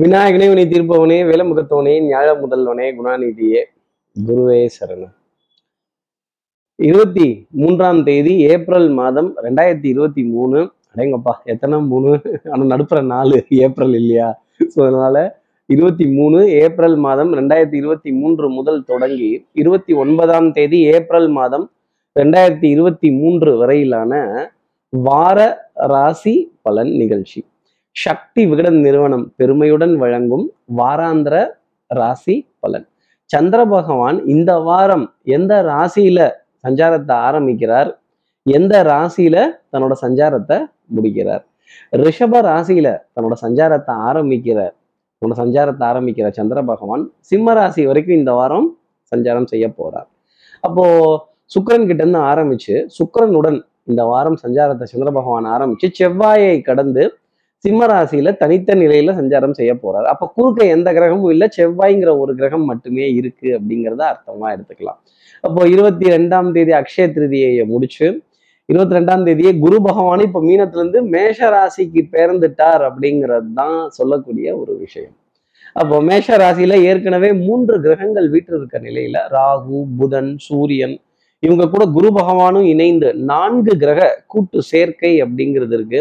விநாயகனே உனி தீர்ப்பவனே வேலமுகத்தவனே ஞாழ முதல்வனே குணாநிதியே குருவே சரணம். இருபத்தி மூன்றாம் தேதி ஏப்ரல் மாதம் ரெண்டாயிரத்தி இருபத்தி மூணு. அடேங்கப்பா எத்தனை மூணு? ஆனால் நடுப்புற நாலு ஏப்ரல் இல்லையா? ஸோ அதனால இருபத்தி மூணு ஏப்ரல் மாதம் ரெண்டாயிரத்தி இருபத்தி மூன்று முதல் தொடங்கி இருபத்தி ஒன்பதாம் தேதி ஏப்ரல் மாதம் ரெண்டாயிரத்தி இருபத்தி மூன்று வரையிலான வார ராசி பலன் நிகழ்ச்சி. சக்தி விகடன் நிறுவனம் பெருமையுடன் வழங்கும் வாராந்திர ராசி பலன். சந்திர பகவான் இந்த வாரம் எந்த ராசியில சஞ்சாரத்தை ஆரம்பிக்கிறார்? எந்த ராசியில தன்னோட சஞ்சாரத்தை முடிக்கிறார்? ரிஷப ராசியில தன்னோட சஞ்சாரத்தை ஆரம்பிக்கிறார். தன்னோட சஞ்சாரத்தை ஆரம்பிக்கிற சந்திர பகவான் சிம்ம ராசி வரைக்கும் இந்த வாரம் சஞ்சாரம் செய்ய போறார். அப்போ சுக்கிரன் கிட்ட இருந்து ஆரம்பிச்சு சுக்கரனுடன் இந்த வாரம் சஞ்சாரத்தை சந்திர பகவான் ஆரம்பிச்சு செவ்வாயை கடந்து சிம்ம ராசியில தனித்த நிலையில சஞ்சாரம் செய்ய போறார். அப்ப குறுக்க எந்த கிரகமும் இல்லை செவ்வாய்ங்கிற ஒரு கிரகம் மட்டுமே இருக்கு அப்படிங்கிறத அர்த்தமா எடுத்துக்கலாம். அப்போ இருபத்தி ரெண்டாம் தேதி அக்ஷய திருதியை முடிச்சு இருபத்தி ரெண்டாம் தேதியே குரு பகவான் இப்ப மீனத்திலிருந்து மேஷ ராசிக்கு பேர்ந்துட்டார் அப்படிங்கிறது தான் சொல்லக்கூடிய ஒரு விஷயம். அப்போ மேஷ ராசியில ஏற்கனவே மூன்று கிரகங்கள் வீட்டு இருக்க நிலையில ராகு புதன் சூரியன் இவங்க கூட குரு பகவானும் இணைந்து நான்கு கிரக கூட்டு சேர்க்கை அப்படிங்கிறது இருக்கு.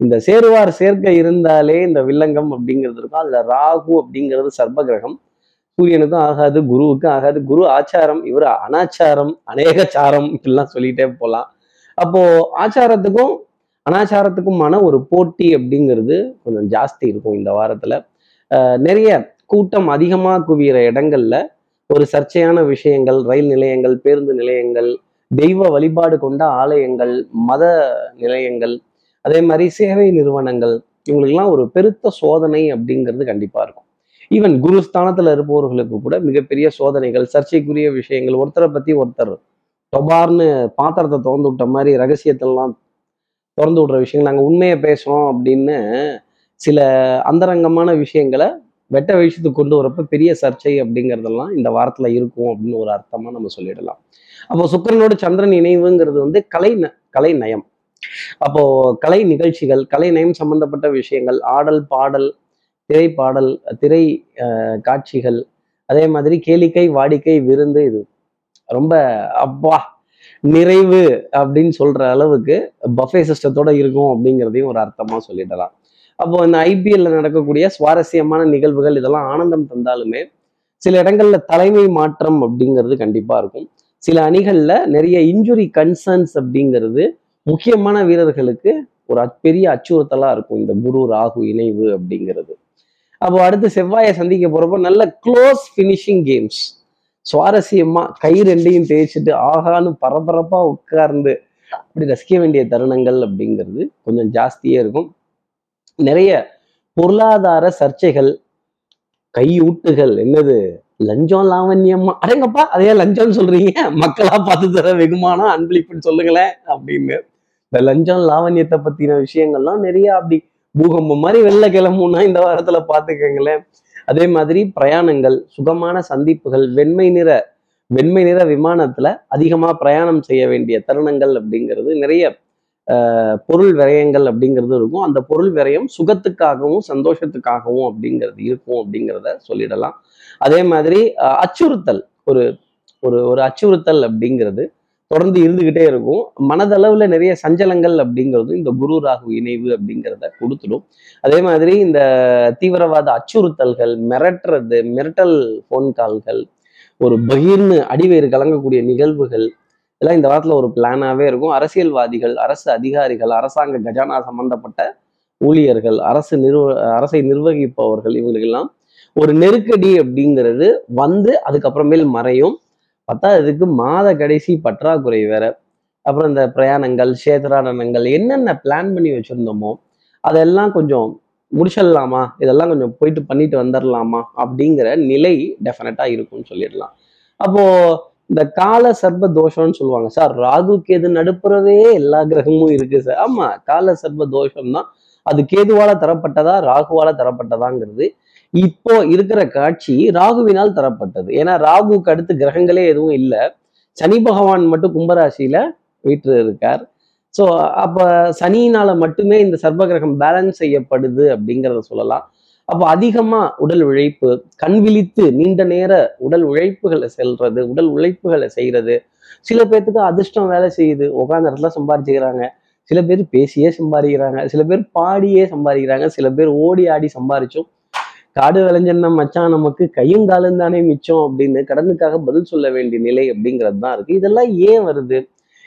இந்த சேருவார் சேர்க்கை இருந்தாலே இந்த வில்லங்கம் அப்படிங்கிறது இருக்கும். அதுல ராகு அப்படிங்கிறது சர்ப கிரகம் சூரியனுக்கும் ஆகாது குருவுக்கும் ஆகாது. குரு ஆச்சாரம் இவர் அனாச்சாரம் அநேக சாரம் இப்படிலாம் சொல்லிட்டே போகலாம் அப்போ ஆச்சாரத்துக்கும் அனாச்சாரத்துக்குமான ஒரு போட்டி அப்படிங்கிறது கொஞ்சம் ஜாஸ்தி இருக்கும் இந்த வாரத்துல. நிறைய கூட்டம் அதிகமாக குவிகிற இடங்கள்ல ஒரு சர்ச்சையான விஷயங்கள் ரயில் நிலையங்கள் பேருந்து நிலையங்கள் தெய்வ வழிபாடு கொண்ட ஆலயங்கள் மத நிலையங்கள் அதே மாதிரி சேவை நிறுவனங்கள் இவங்களுக்கெல்லாம் ஒரு பெருத்த சோதனை அப்படிங்கிறது கண்டிப்பாக இருக்கும். ஈவன் குரு ஸ்தானத்தில் இருப்பவர்களுக்கு கூட மிகப்பெரிய சோதனைகள் சர்ச்சைக்குரிய விஷயங்கள் ஒருத்தரை பற்றி ஒருத்தர் தொபார்னு பாத்திரத்தை திறந்து விட்ட மாதிரி ரகசியத்தெல்லாம் திறந்து விடுற விஷயங்கள் நாங்கள் உண்மையை பேசுறோம் அப்படின்னு சில அந்தரங்கமான விஷயங்களை வெட்ட விஷயத்துக்கு கொண்டு வரப்ப பெரிய சர்ச்சை அப்படிங்கிறதெல்லாம் இந்த வாரத்தில் இருக்கும் அப்படின்னு ஒரு அர்த்தமாக நம்ம சொல்லிடலாம். அப்போ சுக்கிரனோட சந்திரன் இணைவுங்கிறது வந்து கலை ந- கலை நயம். அப்போ கலை நிகழ்ச்சிகள் கலை நயம் சம்பந்தப்பட்ட விஷயங்கள் ஆடல் பாடல் திரைப்பாடல் திரை காட்சிகள் அதே மாதிரி கேளிக்கை வாடிக்கை விருந்து இது. ரொம்ப அப்பா நிறைவு அப்படின்னு சொல்ற அளவுக்கு பஃபே சிஸ்டத்தோட இருக்கும் அப்படிங்கிறதையும் ஒரு அர்த்தமா சொல்லிடலாம். அப்போ இந்த ஐபிஎல்ல நடக்கக்கூடிய சுவாரஸ்யமான நிகழ்வுகள் இதெல்லாம் ஆனந்தம் தந்தாலுமே சில இடங்கள்ல தலைமை மாற்றம் அப்படிங்கிறது கண்டிப்பா இருக்கும். சில அணிகள்ல நிறைய இன்ஜுரி கன்சர்ன்ஸ் அப்படிங்கிறது முக்கியமான வீரர்களுக்கு ஒரு பெரிய அச்சுறுத்தலா இருக்கும் இந்த குரு ராகு இணைவு அப்படிங்கிறது. அப்போ அடுத்து செவ்வாயை சந்திக்க போறப்போ நல்ல க்ளோஸ் ஃபினிஷிங் கேம்ஸ் சுவாரஸ்யமா கை ரெண்டையும் தேய்ச்சிட்டு ஆகான்னு பரபரப்பா உட்கார்ந்து அப்படி ரசிக்க வேண்டிய தருணங்கள் அப்படிங்கிறது கொஞ்சம் ஜாஸ்தியே இருக்கும். நிறைய பொருளாதார சர்ச்சைகள் கையூட்டுகள் என்னது? லஞ்சம் லாவண்யமா அடங்கப்பா அதையே லஞ்சம்னு சொல்றீங்க? மக்களா பார்த்து தர வெகுமானம் அன்பளிப்புன்னு சொல்லுங்களேன் அப்படின்னு. இந்த லஞ்சம் லாவண்யத்தை பத்தின விஷயங்கள்லாம் நிறைய அப்படி பூகம்பம் மாதிரி வெளில கிளம்புனா இந்த வாரத்துல பாத்துக்கங்களேன் அதே மாதிரி பிரயாணங்கள் சுகமான சந்திப்புகள் வெண்மை நிற வெண்மை நிற விமானத்துல அதிகமா பிரயாணம் செய்ய வேண்டிய தருணங்கள் அப்படிங்கிறது நிறைய ஆஹ், பொருள் விரயங்கள் அப்படிங்கிறது இருக்கும். அந்த பொருள் விரயம் சுகத்துக்காகவும் சந்தோஷத்துக்காகவும் அப்படிங்கிறது இருக்கும் அப்படிங்கிறத சொல்லிடலாம். அதே மாதிரி அச்சுறுத்தல் ஒரு ஒரு ஒரு அச்சுறுத்தல் அப்படிங்கிறது தொடர்ந்து இருந்துகிட்டே இருக்கும். மனதளவில் நிறைய சஞ்சலங்கள் அப்படிங்கிறது இந்த குரு ராகு இணைவு அப்படிங்கிறத கொடுத்துடும். அதே மாதிரி இந்த தீவிரவாத அச்சுறுத்தல்கள் மிரட்டுறது மிரட்டல் ஃபோன் கால்கள் ஒரு பகிர்னு அடிவேறு கலங்கக்கூடிய நிகழ்வுகள் இதெல்லாம் இந்த வாரத்தில் ஒரு பிளானாகவே இருக்கும். அரசியல்வாதிகள் அரசு அதிகாரிகள் அரசாங்க கஜானா சம்பந்தப்பட்ட ஊழியர்கள் அரசு நிர்வ அரசை நிர்வகிப்பவர்கள் இவங்களுக்கெல்லாம் ஒரு நெருக்கடி அப்படிங்கிறது வந்து அதுக்கப்புறமேல் மறையும். பத்தாததுக்கு மாத கடைசி பற்றாக்குறை வேற. அப்புறம் இந்த பிரயாணங்கள் சேத்ராடனங்கள் என்னென்ன பிளான் பண்ணி வச்சுருந்தோமோ அதெல்லாம் கொஞ்சம் முடிச்சிடலாமா? இதெல்லாம் கொஞ்சம் போயிட்டு பண்ணிட்டு வந்துடலாமா? அப்படிங்கிற நிலை டெஃபினட்டாக இருக்கும்னு சொல்லிடலாம். அப்போது இந்த கால சர்ப தோஷம்னு சொல்லுவாங்க சார். ராகு கேது நடுப்புறவே எல்லா கிரகமும் இருக்கு சார். ஆமா கால சர்ப தோஷம் தான் அது கேதுவால தரப்பட்டதா ராகுவால தரப்பட்டதாங்கிறது இப்போ இருக்கிற காட்சி ராகுவினால் தரப்பட்டது. ஏன்னா ராகுக்கு அடுத்து கிரகங்களே எதுவும் இல்லை. சனி பகவான் மட்டும் கும்பராசியில வீட்டு இருக்கார் ஸோ அப்ப சனியினால மட்டுமே இந்த சர்ப கிரகம் பேலன்ஸ் செய்யப்படுது அப்படிங்கிறத சொல்லலாம். அப்போ அதிகமா உடல் உழைப்பு கண் விழித்து நீண்ட நேர உடல் உழைப்புகளை செல்றது உடல் உழைப்புகளை செய்யறது சில பேர்த்துக்கு அதிர்ஷ்டம் வேலை செய்யுது. உட்காந்த இடத்துல சம்பாரிச்சுக்கிறாங்க. சில பேர் பேசியே சம்பாதிக்கிறாங்க. சில பேர் பாடியே சம்பாதிக்கிறாங்க. சில பேர் ஓடி ஆடி சம்பாரிச்சும் காடு விளைஞ்சன்னா மச்சான் நமக்கு கையும் காலும் தானே மிச்சம் அப்படின்னு கடனுக்காக பதில் சொல்ல வேண்டிய நிலை அப்படிங்கிறது தான் இருக்கு. இதெல்லாம் ஏன் வருது?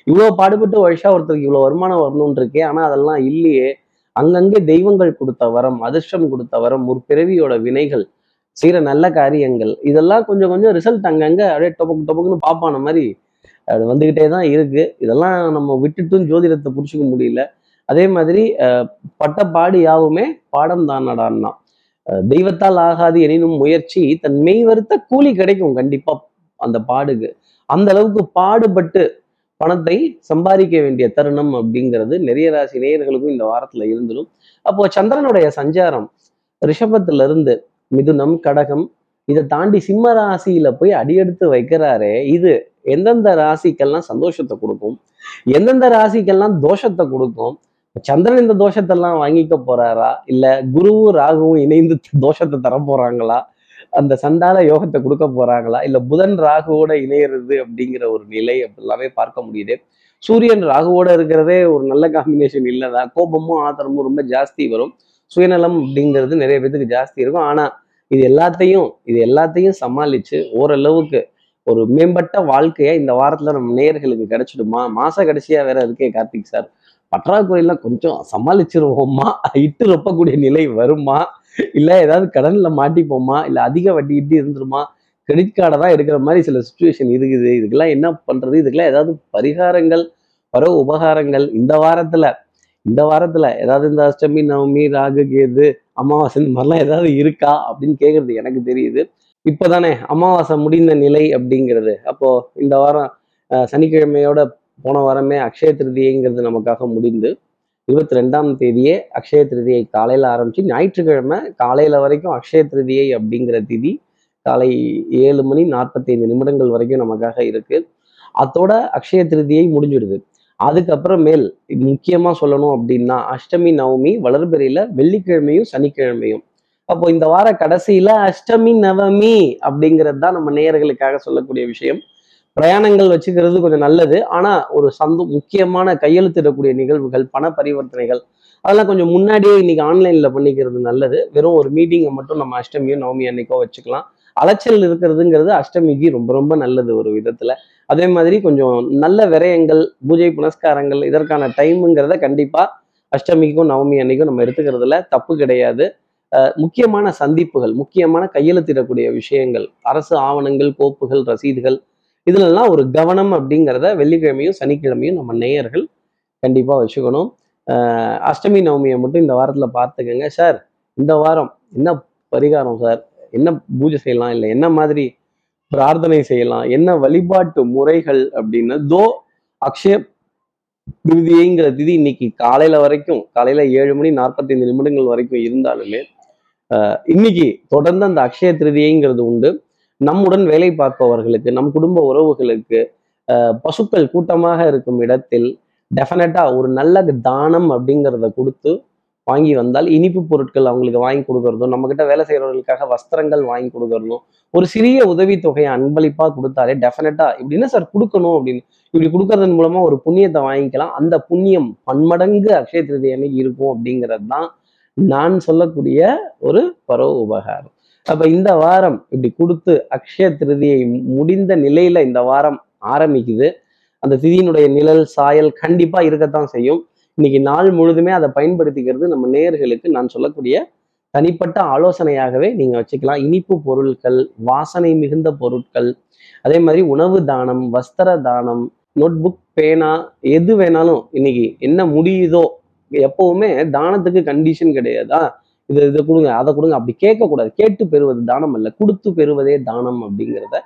இவ்வளவு பாடுபட்டு வருஷா ஒருத்தருக்கு இவ்வளவு வருமானம் வரணும்னு இருக்கே. ஆனா அதெல்லாம் இல்லையே. அங்கங்கே தெய்வங்கள் கொடுத்த வரம் அதிர்ஷ்டம் கொடுத்த வரம் ஒரு பிறவியோட வினைகள் செய்யற நல்ல காரியங்கள். இதெல்லாம் கொஞ்சம் கொஞ்சம் ரிசல்ட் அங்கங்கே அப்படியே டொபக்கு டொபக்குன்னு பார்ப்பான மாதிரி அது வந்துக்கிட்டே தான் இருக்கு. இதெல்லாம் நம்ம விட்டுட்டும் ஜோதிடத்தை பிடிச்சிக்க முடியல. அதே மாதிரி அஹ், பட்ட பாடு யாவுமே பாடம் தானடான்னா. தெய்வத்தால் ஆகாது எனினும் முயற்சி தன் மெய் வருத்த கூலி கிடைக்கும் கண்டிப்பா அந்த பாடுக்கு. அந்த அளவுக்கு பாடுபட்டு பணத்தை சம்பாதிக்க வேண்டிய தருணம் அப்படிங்கிறது நிறைய ராசி நேயர்களுக்கும் இந்த வாரத்துல இருந்துடும் அப்போ சந்திரனுடைய சஞ்சாரம் ரிஷபத்துல இருந்து மிதுனம் கடகம் இதை தாண்டி சிம்ம ராசியில போய் அடியெடுத்து வைக்கிறாரே இது எந்தெந்த ராசிக்கெல்லாம் சந்தோஷத்தை கொடுக்கும்? எந்தெந்த ராசிக்கெல்லாம் தோஷத்தை கொடுக்கும்? சந்திரன் இந்த தோஷத்தெல்லாம் வாங்கிக்க போறாரா? இல்ல குருவும் ராகுவும் இணைந்து தோஷத்தை தர போறாங்களா? அந்த சண்டால யோகத்தை கொடுக்க போறாங்களா? இல்ல புதன் ராகுவோட இணையிறது அப்படிங்கிற ஒரு நிலை எல்லாமே பார்க்க முடியுது. சூரியன் ராகுவோட இருக்கிறதே ஒரு நல்ல காம்பினேஷன் இல்லைதான் கோபமும் ஆத்திரமும் ரொம்ப ஜாஸ்தி வரும். சுயநலம் அப்படிங்கிறது நிறைய பேத்துக்கு ஜாஸ்தி இருக்கும். ஆனா இது எல்லாத்தையும் இது எல்லாத்தையும் சமாளிச்சு ஓரளவுக்கு ஒரு மேம்பட்ட வாழ்க்கையை இந்த வாரத்துல நம்ம நேயர்களுக்கு கிடைச்சிடுமா? மாச கடைசியா வேற இருக்கே கார்த்திக் சார். பற்றாக்குறையெல்லாம் கொஞ்சம் சமாளிச்சிருவோமா? இட்டு ரொப்பக்கூடிய நிலை வருமா? இல்ல ஏதாவது கடன்ல மாட்டிப்போமா? இல்ல அதிக வட்டி இட்டு இருந்துருமா? கிரெடிட் கார்டை தான் எடுக்கிற மாதிரி சில சுச்சுவேஷன் இருக்குது. இதுக்கெல்லாம் என்ன பண்றது? இதுக்கெல்லாம் ஏதாவது பரிகாரங்கள் வர உபகாரங்கள். இந்த வாரத்துல இந்த வாரத்துல ஏதாவது இந்த அஷ்டமி நவமி ராகு கேது அமாவாசை இந்த மாதிரிலாம் ஏதாவது இருக்கா? அப்படின்னு கேக்குறது எனக்கு தெரியுது. இப்போதானே அமாவாசை முடிந்த நிலை அப்படிங்கிறது. அப்போ இந்த வாரம் சனிக்கிழமையோட போன வாரமே அக்ஷய திருதியைங்கிறது நமக்காக முடிந்து இருபத்தி ரெண்டாம் தேதியே அக்ஷய திருதியை காலையில ஆரம்பிச்சு ஞாயிற்றுக்கிழமை காலையில வரைக்கும் அக்ஷய திருதியை அப்படிங்கிற திதி காலை ஏழு மணி நாற்பத்தைந்து நிமிடங்கள் வரைக்கும் நமக்காக இருக்கு. அதோட அக்ஷய திருதியை முடிஞ்சிடுது. அதுக்கப்புறமேல் முக்கியமா சொல்லணும் அப்படின்னா அஷ்டமி நவமி வளர்பிறையில வெள்ளிக்கிழமையும் சனிக்கிழமையும். அப்போ இந்த வார கடைசியில அஷ்டமி நவமி அப்படிங்கிறது தான் நம்ம நேயர்களுக்காக சொல்லக்கூடிய விஷயம். பிரயாணங்கள் வச்சுக்கிறது கொஞ்சம் நல்லது. ஆனால் ஒரு சந்த முக்கியமான கையெழுத்திடக்கூடிய நிகழ்வுகள் பண பரிவர்த்தனைகள் அதெல்லாம் கொஞ்சம் முன்னாடியே இன்னைக்கு ஆன்லைனில் பண்ணிக்கிறது நல்லது. வெறும் ஒரு மீட்டிங்கை மட்டும் நம்ம அஷ்டமியோ நவமி அன்னைக்கோ வச்சுக்கலாம். அலைச்சல் இருக்கிறதுங்கிறது அஷ்டமிக்கு ரொம்ப ரொம்ப நல்லது ஒரு விதத்தில். அதே மாதிரி கொஞ்சம் நல்ல விரயங்கள் பூஜை புனஸ்காரங்கள் இதற்கான டைமுங்கிறத கண்டிப்பா அஷ்டமிக்கும் நவமி அன்னைக்கும் நம்ம எடுத்துக்கிறதுல தப்பு கிடையாது. முக்கியமான சந்திப்புகள் முக்கியமான கையெழுத்திடக்கூடிய விஷயங்கள் அரசு ஆவணங்கள் கோப்புகள் ரசீதுகள் இதுலலாம் ஒரு கவனம் அப்படிங்கிறத வெள்ளிக்கிழமையும் சனிக்கிழமையும் நம்ம நேயர்கள் கண்டிப்பா வச்சுக்கணும். அஷ்டமி நவமியை மட்டும் இந்த வாரத்துல பார்த்துக்கங்க. சார் இந்த வாரம் என்ன பரிகாரம் சார்? என்ன பூஜை செய்யலாம்? இல்லை என்ன மாதிரி பிரார்த்தனை செய்யலாம்? என்ன வழிபாட்டு முறைகள் அப்படின்னு தோ அக்ஷய திருதியைங்கிற திதி இன்னைக்கு காலையில வரைக்கும் காலையில ஏழு மணி நாற்பத்தைந்து நிமிடங்கள் வரைக்கும் இருந்தாலுமே இன்னைக்கு தொடர்ந்து அந்த அக்ஷய திருதியைங்கிறது உண்டு. நம்முடன் வேலை பார்ப்பவர்களுக்கு நம் குடும்ப உறவுகளுக்கு பசுக்கள் கூட்டமாக இருக்கும் இடத்தில் டெஃபினட்டாக ஒரு நல்ல தானம் அப்படிங்கிறத கொடுத்து வாங்கி வந்தால் இனிப்பு பொருட்கள் அவங்களுக்கு வாங்கி கொடுக்கறதும் நம்மக்கிட்ட வேலை செய்கிறவர்களுக்காக வஸ்திரங்கள் வாங்கி கொடுக்கறதும் ஒரு சிறிய உதவித்தொகையை அன்பளிப்பாக கொடுத்தாலே டெஃபினட்டாக இப்படி என்ன சார் கொடுக்கணும் அப்படின்னு இப்படி கொடுக்கறதன் மூலமாக ஒரு புண்ணியத்தை வாங்கிக்கலாம் அந்த புண்ணியம் பன்மடங்கு அக்ஷய திருதி அன்னைக்கு இருக்கும் அப்படிங்கிறது தான் நான் சொல்லக்கூடிய ஒரு பரவ உபகாரம். அப்ப இந்த வாரம் இப்படி கொடுத்து அக்ஷய திருதியை முடிந்த நிலையில இந்த வாரம் ஆரம்பிக்குது. அந்த திதியினுடைய நிழல் சாயல் கண்டிப்பா இருக்கத்தான் செய்யும். இன்னைக்கு நாள் முழுதுமே அதை பயன்படுத்திக்கிறது நம்ம நேயர்களுக்கு நான் சொல்லக்கூடிய தனிப்பட்ட ஆலோசனையாகவே நீங்க வச்சுக்கலாம். இனிப்பு பொருட்கள் வாசனை மிகுந்த பொருட்கள் அதே மாதிரி உணவு தானம் வஸ்திர தானம் நோட்புக் பேனா எது வேணாலும் இன்னைக்கு என்ன முடியுதோ எப்பவுமே தானத்துக்கு கண்டிஷன் கிடையாதா? இது இதை கொடுங்க அதை கொடுங்க. அப்படி கேட்கக்கூடாது. கேட்டு பெறுவது தானம் அல்ல. கொடுத்து பெறுவதே தானம் அப்படிங்கிறத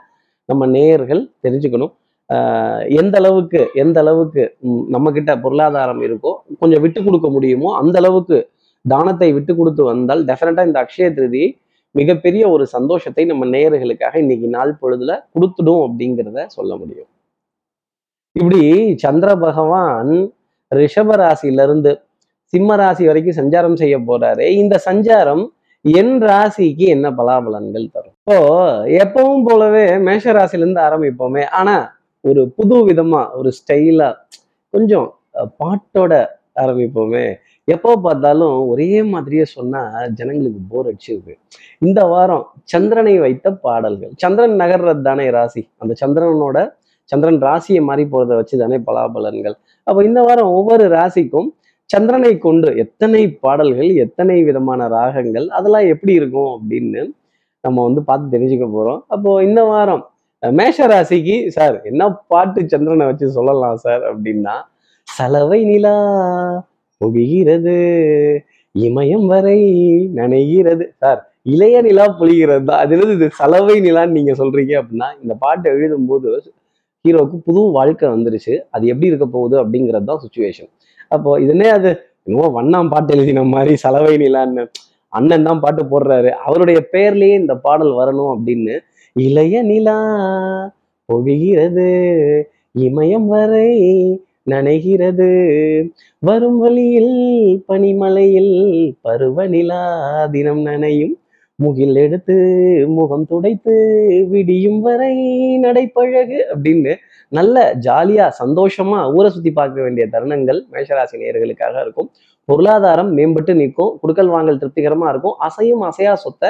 நம்ம நேயர்கள் தெரிஞ்சுக்கணும். ஆஹ் எந்த அளவுக்கு எந்த அளவுக்கு நம்ம கிட்ட பொருளாதாரம் இருக்கோ கொஞ்சம் விட்டு கொடுக்க முடியுமோ அந்த அளவுக்கு தானத்தை விட்டு கொடுத்து வந்தால் டெஃபினட்டா இந்த அக்ஷய திருதி மிகப்பெரிய ஒரு சந்தோஷத்தை நம்ம நேயர்களுக்காக இன்னைக்கு நாள் பொழுதுல கொடுத்துடும் அப்படிங்கிறத சொல்ல முடியும். இப்படி சந்திர பகவான் ரிஷபராசியிலிருந்து சிம்ம ராசி வரைக்கும் சஞ்சாரம் செய்ய போறாரு. இந்த சஞ்சாரம் என் ராசிக்கு என்ன பலாபலன்கள் தரும்? இப்போ எப்பவும் போலவே மேஷ ராசிலேருந்து ஆரம்பிப்போமே. ஆனா ஒரு புது விதமா ஒரு ஸ்டைலா கொஞ்சம் பாட்டோட ஆரம்பிப்போமே. எப்போ பார்த்தாலும் ஒரே மாதிரியே சொன்னா ஜனங்களுக்கு போர் அடிச்சிருக்கு இந்த வாரம் சந்திரனை வைத்த பாடல்கள். சந்திரன் நகர்றது தானே ராசி. அந்த சந்திரனோட சந்திரன் ராசியை மாறி போறதை வச்சு தானே பலாபலன்கள். அப்போ இந்த வாரம் ஒவ்வொரு ராசிக்கும் சந்திரனை கொண்டு எத்தனை பாடல்கள் எத்தனை விதமான ராகங்கள் அதெல்லாம் எப்படி இருக்கும் அப்படின்னு நம்ம வந்து பார்த்து தெரிஞ்சுக்க போறோம். அப்போ இந்த வாரம் மேஷ ராசிக்கு சார் என்ன பாட்டு சந்திரனை வச்சு சொல்லலாம் சார் அப்படின்னா சலவை நிலா பொழிகிறது இமயம் வரை நனைகிறது. சார் இளைய நிலா பொழிகிறது தான். அது என்னது இது சலவை நிலான்னு நீங்க சொல்றீங்க அப்படின்னா இந்த பாட்டை எழுதும்போது ஹீரோவுக்கு புது வாழ்க்கை வந்துருச்சு. அது எப்படி இருக்க போகுது அப்படிங்கிறது தான் சுச்சுவேஷன் அப்போ இதுனே அது என்னவோ வண்ணாம் பாட்டு எழுதின மாதிரி சலவை நிலான்னு அண்ணன் தான் பாட்டு போடுறாரு. அவருடைய பெயர்லயே இந்த பாடல் வரணும் அப்படின்னு இளைய நிலா பொழிகிறது இமயம் வரை நனைகிறது. வரும் வழியில் பனிமலையில் பருவநிலா தினம் நனையும். முகில் எடுத்து முகம் துடைத்து விடியும் வரை நடைப்பழகு அப்படின்னு நல்ல ஜாலியா சந்தோஷமா ஊரை சுத்தி பார்க்க வேண்டிய தருணங்கள் மேஷராசி நேயர்களுக்காக இருக்கும். பொருளாதாரம் மேம்பட்டு நிற்கும். குடுக்கல் வாங்கல் திருப்திகரமா இருக்கும். அசையும் அசையா சொத்தை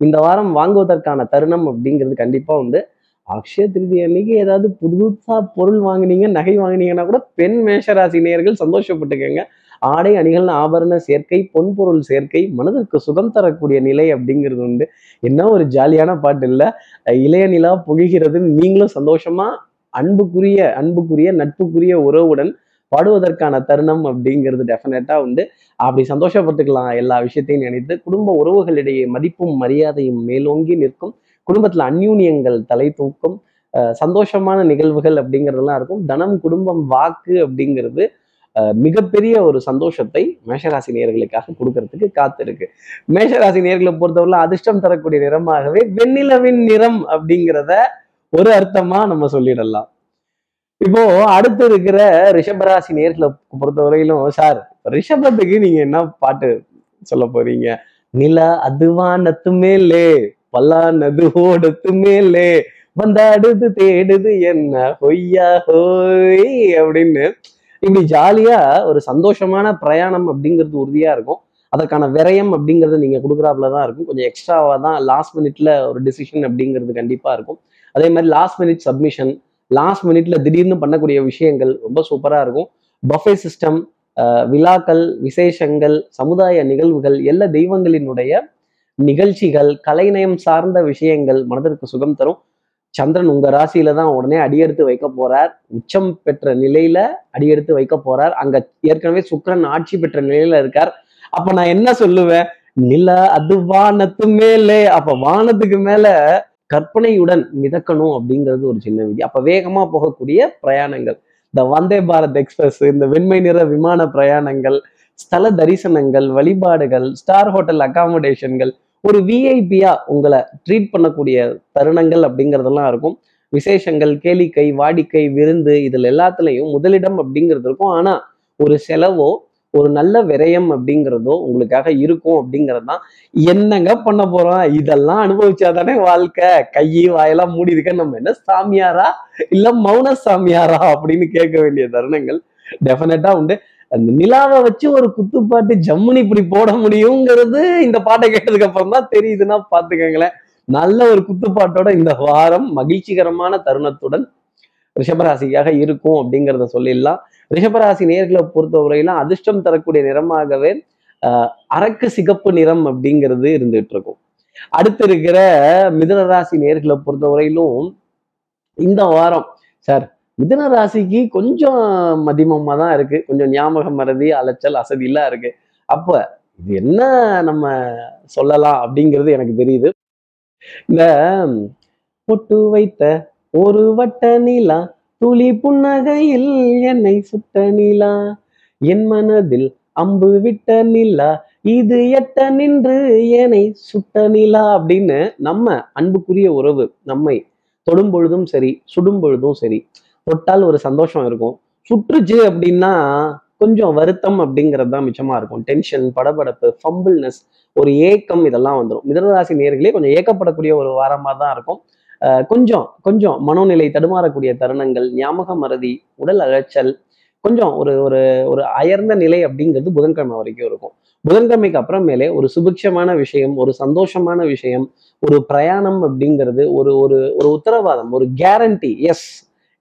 இந்த வாரம் வாங்குவதற்கான தருணம் அப்படிங்கிறது கண்டிப்பா உண்டு. அக்ஷய திருதி அன்னைக்கு ஏதாவது புதுசா பொருள் வாங்குனீங்க நகை வாங்குனீங்கன்னா கூட பெண் மேஷராசி நேர்கள் சந்தோஷப்பட்டுக்கங்க. ஆடை அணிகள் ஆபரண சேர்க்கை பொன்பொருள் சேர்க்கை மனதிற்கு சுகம் தரக்கூடிய நிலை அப்படிங்கிறது உண்டு. என்ன ஒரு ஜாலியான பாட்டு இல்லை. இளைய நிலா புகிகிறது நீங்களும் சந்தோஷமா அன்புக்குரிய அன்புக்குரிய நட்புக்குரிய உறவுடன் பாடுவதற்கான தருணம் அப்படிங்கிறது டெஃபினட்டா உண்டு. அப்படி சந்தோஷப்பட்டுக்கலாம் எல்லா விஷயத்தையும் நினைத்து குடும்ப உறவுகளிடையே மதிப்பும் மரியாதையும் மேலோங்கி நிற்கும். குடும்பத்துல அந்யூன்யங்கள் தலை தூக்கும். சந்தோஷமான நிகழ்வுகள் அப்படிங்கிறதெல்லாம் இருக்கும். தனம் குடும்பம் வாக்கு அப்படிங்கிறது மிகப்பெரிய ஒரு சந்தோஷத்தை மேஷராசி நேர்களுக்காக கொடுக்கறதுக்கு காத்திருக்கு. மேஷராசி நேர்களை பொறுத்தவரை அதிர்ஷ்டம் தரக்கூடிய நிறமாகவே வெண்ணிலவின் நிறம் அப்படிங்கிறத ஒரு அர்த்தமா நம்ம சொல்லிடலாம். இப்போ அடுத்து இருக்கிற ரிஷபராசி நேர்களை பொறுத்தவரையிலும் சார் ரிஷபத்துக்கு நீங்க என்ன பாட்டு சொல்ல போறீங்க? நில அதுவானத்து மேலே பல்லானது ஓடத்து மேலே வந்தாடுது தேடுது என்ன ஹொய்யா ஹோய் அப்படின்னு. இப்படி ஜாலியா ஒரு சந்தோஷமான பிரயாணம் அப்படிங்கிறது உறுதியா இருக்கும். அதற்கான விரயம் அப்படிங்கிறது நீங்க கொடுக்குறாப்புல தான் இருக்கும். கொஞ்சம் எக்ஸ்ட்ராவா தான் லாஸ்ட் மினிட்ல ஒரு டிசிஷன் அப்படிங்கிறது கண்டிப்பா இருக்கும். அதே மாதிரி லாஸ்ட் மினிட் சப்மிஷன் லாஸ்ட் மினிட்ல திடீர்னு பண்ணக்கூடிய விஷயங்கள் ரொம்ப சூப்பரா இருக்கும். பஃபே சிஸ்டம் விழாக்கள் விசேஷங்கள் சமுதாய நிகழ்வுகள் எல்லா தெய்வங்களினுடைய நிகழ்ச்சிகள் கலைநயம் சார்ந்த விஷயங்கள் மனதிற்கு சுகம் தரும். சந்திரன் உங்க ராசியில தான் உடனே அடியெடுத்து வைக்க போறார். உச்சம் பெற்ற நிலையில அடியெடுத்து வைக்க போறார். அங்க ஏற்கனவே சுக்கிரன் ஆட்சி பெற்ற நிலையில இருக்கார். அப்ப நான் என்ன சொல்லுவேன்? நில அது வானத்து மேலே. அப்ப வானத்துக்கு மேல கற்பனையுடன் மிதக்கணும் அப்படிங்கிறது ஒரு சின்ன விதி. அப்ப வேகமா போகக்கூடிய பிரயாணங்கள். இந்த வந்தே பாரத் எக்ஸ்பிரஸ் இந்த வெண்மை நிற விமான பிரயாணங்கள் ஸ்தல தரிசனங்கள் வழிபாடுகள் ஸ்டார் ஹோட்டல் அகாமடேஷன்கள் ஒரு விஐபியா உங்களை ட்ரீட் பண்ணக்கூடிய தருணங்கள் அப்படிங்கிறதெல்லாம் இருக்கும். விசேஷங்கள் கேளிக்கை வாடிக்கை விருந்து இதில் எல்லாத்துலேயும் முதலிடம் அப்படிங்கிறது இருக்கும். ஆனால் ஒரு செலவோ ஒரு நல்ல விரயம் அப்படிங்கிறதோ உங்களுக்காக இருக்கும் அப்படிங்கிறது தான் என்னங்க பண்ண போறோம்? இதெல்லாம் அனுபவிச்சாதானே வாழ்க்கை. கை வாயெல்லாம் மூடி இருக்க நம்ம என்ன சாமியாரா? இல்ல மௌன சாமியாரா? அப்படின்னு கேட்க வேண்டிய தருணங்கள் டெஃபினட்டா உண்டு. அந்த நிலாவை வச்சு ஒரு குத்துப்பாட்டு ஜம்முனி இப்படி போட முடியுங்கிறது இந்த பாட்டை கேட்டதுக்கு அப்புறம் தான் தெரியுதுன்னா பாத்துக்கங்களேன் நல்ல ஒரு குத்துப்பாட்டோட இந்த வாரம் மகிழ்ச்சிகரமான தருணத்துடன் ரிஷபராசிக்காக இருக்கும் அப்படிங்கிறத சொல்லிடலாம். ரிஷபராசி நேர்களை பொறுத்தவரையிலும் அதிர்ஷ்டம் தரக்கூடிய நிறமாகவே அரக்கு சிகப்பு நிறம் அப்படிங்கிறது இருந்துட்டு இருக்கும். அடுத்து இருக்கிற மிதனராசி நேர்களை பொறுத்தவரையிலும் இந்த வாரம் சார் மிதன ராசிக்கு கொஞ்சம் மதிமமா தான் இருக்கு. கொஞ்சம் ஞாபகம் மறதி அலைச்சல் அசதியெல்லாம் இருக்கு. அப்ப இது என்ன நம்ம சொல்லலாம் அப்படிங்கிறது எனக்கு தெரியுது. இந்த பொட்டு வைத்த ஒரு வட்ட நீலா துளி புன்னகையில் என்னை சுட்ட நிலா. என் மனதில் அம்பு விட்ட நிலா. இது எட்ட நின்று என்னை சுட்ட நிலா அப்படின்னு நம்ம அன்புக்குரிய உறவு நம்மை தொடும் பொழுதும் சரி சுடும் பொழுதும் சரி தொட்டால் ஒரு சந்தோஷம் இருக்கும். சுற்றுச்சு அப்படின்னா கொஞ்சம் வருத்தம் அப்படிங்கிறது தான் மிச்சமா இருக்கும். டென்ஷன் படபடப்பு ஃபம்பிள்னஸ் ஒரு ஏக்கம் இதெல்லாம் வந்துடும் மிதனராசி நேர்களே கொஞ்சம் ஏக்கப்படக்கூடிய ஒரு வாரமாக தான் இருக்கும். கொஞ்சம் கொஞ்சம் மனோநிலை தடுமாறக்கூடிய தருணங்கள் ஞாபக மறதி உடல் அலைச்சல் கொஞ்சம் ஒரு ஒரு ஒரு அயர்ந்த நிலை அப்படிங்கிறது புதன்கிழமை வரைக்கும் இருக்கும். புதன்கிழமைக்கு அப்புறமேலே ஒரு சுபிக்ஷமான விஷயம் ஒரு சந்தோஷமான விஷயம் ஒரு பிரயாணம் அப்படிங்கிறது ஒரு ஒரு ஒரு உத்தரவாதம் ஒரு கேரண்டி எஸ்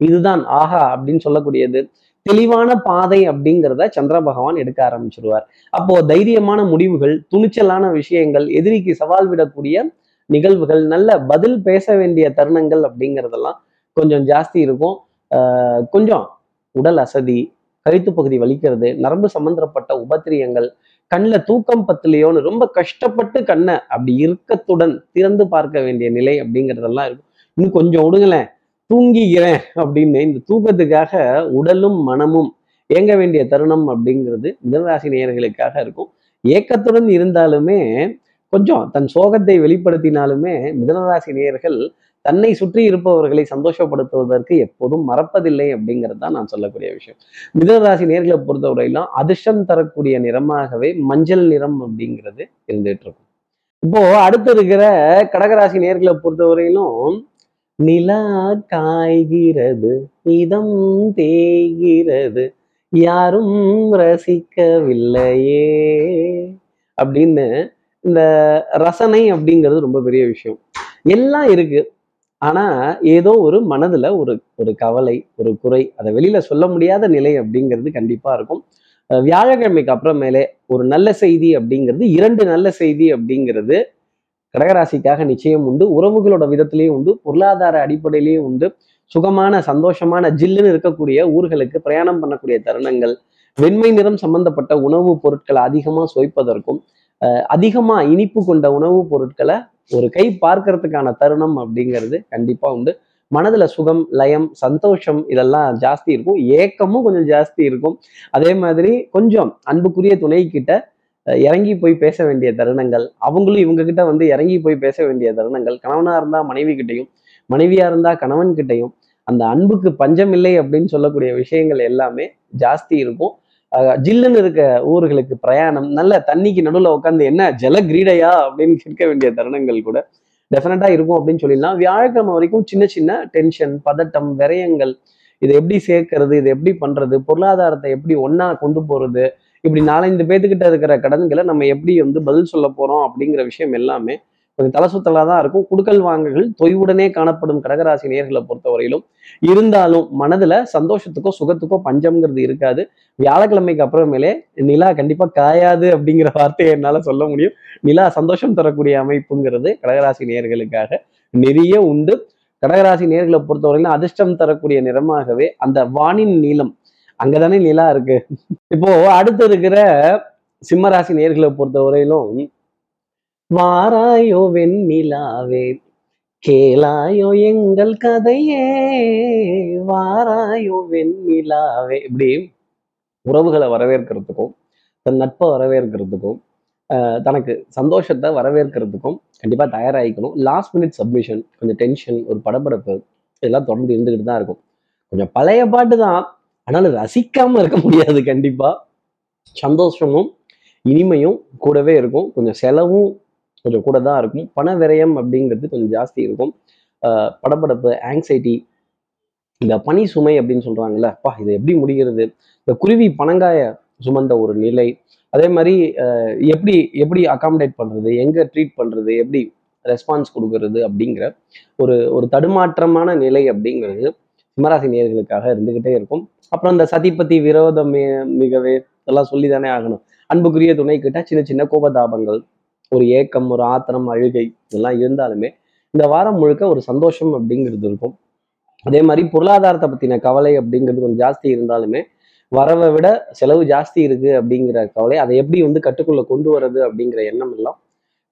இதுதான் ஆஹா அப்படின்னு சொல்லக்கூடியது. தெளிவான பாதை அப்படிங்கிறத சந்திர பகவான் எடுக்க ஆரம்பிச்சிருவார். அப்போ தைரியமான முடிவுகள் துணிச்சலான விஷயங்கள் எதிரிக்கு சவால் விடக்கூடிய நிகழ்வுகள் நல்ல பதில் பேச வேண்டிய தருணங்கள் அப்படிங்கிறதெல்லாம் கொஞ்சம் ஜாஸ்தி இருக்கும். ஆஹ் கொஞ்சம் உடல் அசதி கழுத்து பகுதி வலிக்கிறது நரம்பு சம்பந்தப்பட்ட உபத்திரியங்கள் கண்ணில் தூக்கம் பத்தலையோன்னு ரொம்ப கஷ்டப்பட்டு கண்ணை அப்படி இறுக்கத்துடன் திறந்து பார்க்க வேண்டிய நிலை அப்படிங்கிறதெல்லாம் இருக்கும். இன்னும் கொஞ்சம் விடுங்களேன் தூங்கிக்கிறேன் அப்படின்னு இந்த தூக்கத்துக்காக உடலும் மனமும் இயங்க வேண்டிய தருணம் அப்படிங்கிறது மிதராசி நேயர்களுக்காக இருக்கும். ஏக்கத்துடன் இருந்தாலுமே கொஞ்சம் தன் சோகத்தை வெளிப்படுத்தினாலுமே மிதனராசி நேயர்கள் தன்னை சுற்றி இருப்பவர்களை சந்தோஷப்படுத்துவதற்கு எப்போதும் மறப்பதில்லை அப்படிங்கிறது தான் நான் சொல்லக்கூடிய விஷயம். மிதனராசி நேர்களை பொறுத்தவரையிலும் அதிர்ஷ்டம் தரக்கூடிய நிறமாகவே மஞ்சள் நிறம் அப்படிங்கிறது இருந்துட்டு இருக்கும். இப்போ அடுத்து இருக்கிற கடகராசி நேர்களை பொறுத்தவரையிலும் நிலா காய்கிறது இதம் தேய்கிறது யாரும் ரசிக்கவில்லையே அப்படின்னு இந்த ரசனை அப்படிங்கிறது ரொம்ப பெரிய விஷயம். எல்லாம் இருக்கு. ஆனா ஏதோ ஒரு மனதுல ஒரு ஒரு கவலை ஒரு குறை அதை வெளியில சொல்ல முடியாத நிலை அப்படிங்கிறது கண்டிப்பா இருக்கும். வியாழக்கிழமைக்கு அப்புறமேலே ஒரு நல்ல செய்தி அப்படிங்கிறது இரண்டு நல்ல செய்தி அப்படிங்கிறது கடகராசிக்காக நிச்சயம் உண்டு. உறவுகளோட விதத்திலையும் உண்டு. பொருளாதார அடிப்படையிலையும் உண்டு. சுகமான சந்தோஷமான ஜில்லுன்னு இருக்கக்கூடிய ஊர்களுக்கு பிரயாணம் பண்ணக்கூடிய தருணங்கள். வெண்மை நிறம் சம்பந்தப்பட்ட உணவுப் பொருட்கள் அதிகமா சுவைப்பதற்கும் அதிகமாக இனிப்பு கொண்ட உணவுப் பொருட்களை ஒரு கை பார்க்கறதுக்கான தருணம் அப்படிங்கிறது கண்டிப்பாக உண்டு. மனதில் சுகம் லயம் சந்தோஷம் இதெல்லாம் ஜாஸ்தி இருக்கும். ஏக்கமும் கொஞ்சம் ஜாஸ்தி இருக்கும். அதே மாதிரி கொஞ்சம் அன்புக்குரிய துணை கிட்ட இறங்கி போய் பேச வேண்டிய தருணங்கள் அவங்களும் இவங்க கிட்ட வந்து இறங்கி போய் பேச வேண்டிய தருணங்கள் கணவனா இருந்தால் மனைவி கிட்டையும் மனைவியா இருந்தா கணவன் கிட்டையும் அந்த அன்புக்கு பஞ்சம் இல்லை அப்படின்னு சொல்லக்கூடிய விஷயங்கள் எல்லாமே ஜாஸ்தி இருக்கும். ஜில்லுன்னு இருக்க ஊர்களுக்கு பிரயாணம் நல்ல தண்ணிக்கு நடுவில் உட்காந்து என்ன ஜல கிரீடையா அப்படின்னு கேட்க வேண்டிய தருணங்கள் கூட டெஃபினட்டா இருக்கும் அப்படின்னு சொல்லிடலாம். வியாழக்கிழமை வரைக்கும் சின்ன சின்ன டென்ஷன் பதட்டம் விரயங்கள் இதை எப்படி சேர்க்கறது இதை எப்படி பண்றது பொருளாதாரத்தை எப்படி ஒன்றா கொண்டு போறது இப்படி நாலஞ்சு பேத்துக்கிட்ட இருக்கிற கடன்களை நம்ம எப்படி வந்து பதில் சொல்ல போறோம் அப்படிங்கிற விஷயம் எல்லாமே கொஞ்சம் தலை சுத்தலா தான் இருக்கும். குடுக்கல் வாங்குகள் தொய்வுடனே காணப்படும் கடகராசி நேர்களை பொறுத்தவரையிலும். இருந்தாலும் மனதுல சந்தோஷத்துக்கோ சுகத்துக்கோ பஞ்சம்ங்கிறது இருக்காது. வியாழக்கிழமைக்கு அப்புறமேலே நிலா கண்டிப்பா காயாது அப்படிங்கிற வார்த்தையை என்னால சொல்ல முடியும். நிலா சந்தோஷம் தரக்கூடிய அமைப்புங்கிறது கடகராசி நேர்களுக்காக நிறைய உண்டு. கடகராசி நேர்களை பொறுத்தவரையிலும் அதிர்ஷ்டம் தரக்கூடிய நிறமாகவே அந்த வானின் நீளம் அங்கதானே நிலா இருக்கு. இப்போ அடுத்து இருக்கிற சிம்மராசி நேர்களை பொறுத்தவரையிலும் வாராயோ வெண்ணிலாவே கேளாயோ எங்கள் கதையே வாராயோ வெண்ணிலாவே. இப்படி உறவுகளை வரவேற்கிறதுக்கும் தன் நட்பை வரவேற்கிறதுக்கும் தனக்கு சந்தோஷத்தை வரவேற்கிறதுக்கும் கண்டிப்பாக தயாராகிக்கணும். லாஸ்ட் மினிட் சப்மிஷன் கொஞ்சம் டென்ஷன் ஒரு படபடப்பு இதெல்லாம் தொடர்ந்து இருந்துக்கிட்டு தான் இருக்கும். கொஞ்சம் பழைய பாட்டு தான் ஆனாலும் ரசிக்காமல் இருக்க முடியாது கண்டிப்பா. சந்தோஷமும் இனிமையும் கூடவே இருக்கும். கொஞ்சம் செலவும் கொஞ்சம் கூட தான் இருக்கும். பண விரயம் அப்படிங்கிறது கொஞ்சம் ஜாஸ்தி இருக்கும். படப்படப்பு ஆங்ஸைட்டி இந்த பனி சுமை அப்படின்னு சொல்கிறாங்கல்ல அப்பா இது எப்படி முடிகிறது? இந்த குருவி பனங்காய சுமந்த ஒரு நிலை. அதே மாதிரி எப்படி எப்படி அகாமடேட் பண்ணுறது எங்கே ட்ரீட் பண்ணுறது எப்படி ரெஸ்பான்ஸ் கொடுக்கறது? அப்படிங்கிற ஒரு ஒரு தடுமாற்றமான நிலை அப்படிங்கிறது சிம்மராசி நேர்களுக்காக இருந்துகிட்டே இருக்கும். அப்புறம் இந்த சதிபதி விரோதம் மிகவே இதெல்லாம் சொல்லி தானே ஆகணும். அன்புக்குரிய துணை கிட்ட சின்ன சின்ன கோபதாபங்கள் ஒரு ஏக்கம் ஒரு ஆத்திரம் அழுகை இதெல்லாம் இருந்தாலுமே இந்த வாரம் முழுக்க ஒரு சந்தோஷம் அப்படிங்கிறது இருக்கும். அதே மாதிரி பொருளாதாரத்தை பற்றின கவலை அப்படிங்கிறது கொஞ்சம் ஜாஸ்தி இருந்தாலுமே வரவை விட செலவு ஜாஸ்தி இருக்கு அப்படிங்கிற கவலை அதை எப்படி வந்து கட்டுக்குள்ளே கொண்டு வர்றது அப்படிங்கிற எண்ணம் எல்லாம்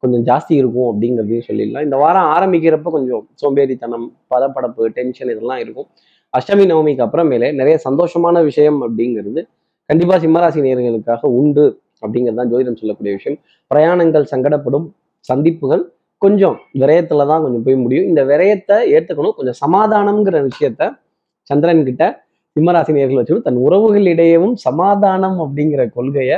கொஞ்சம் ஜாஸ்தி இருக்கும் அப்படிங்கிறதையும் சொல்லிடலாம். இந்த வாரம் ஆரம்பிக்கிறப்ப கொஞ்சம் சோம்பேறித்தனம் பதப்படப்பு டென்ஷன் இதெல்லாம் இருக்கும். அஷ்டமி நவமிக்கு அப்புறமேலே நிறைய சந்தோஷமான விஷயம் அப்படிங்கிறது கண்டிப்பாக சிம்மராசி நேர்களுக்காக உண்டு. அப்படிங்கிறது தான் ஜோதிடம் சொல்லக்கூடிய விஷயம். பிரயாணங்கள் சங்கடப்படும் சந்திப்புகள் கொஞ்சம் விரயத்துல தான் கொஞ்சம் போய் முடியும். இந்த விரயத்தை ஏற்றுக்கணும் கொஞ்சம் சமாதானம்ங்கிற விஷயத்த சந்திரன் கிட்ட சிம்மராசி நேர்கள் வச்சுக்கணும். தன் உறவுகளிடையேவும் சமாதானம் அப்படிங்கிற கொள்கையை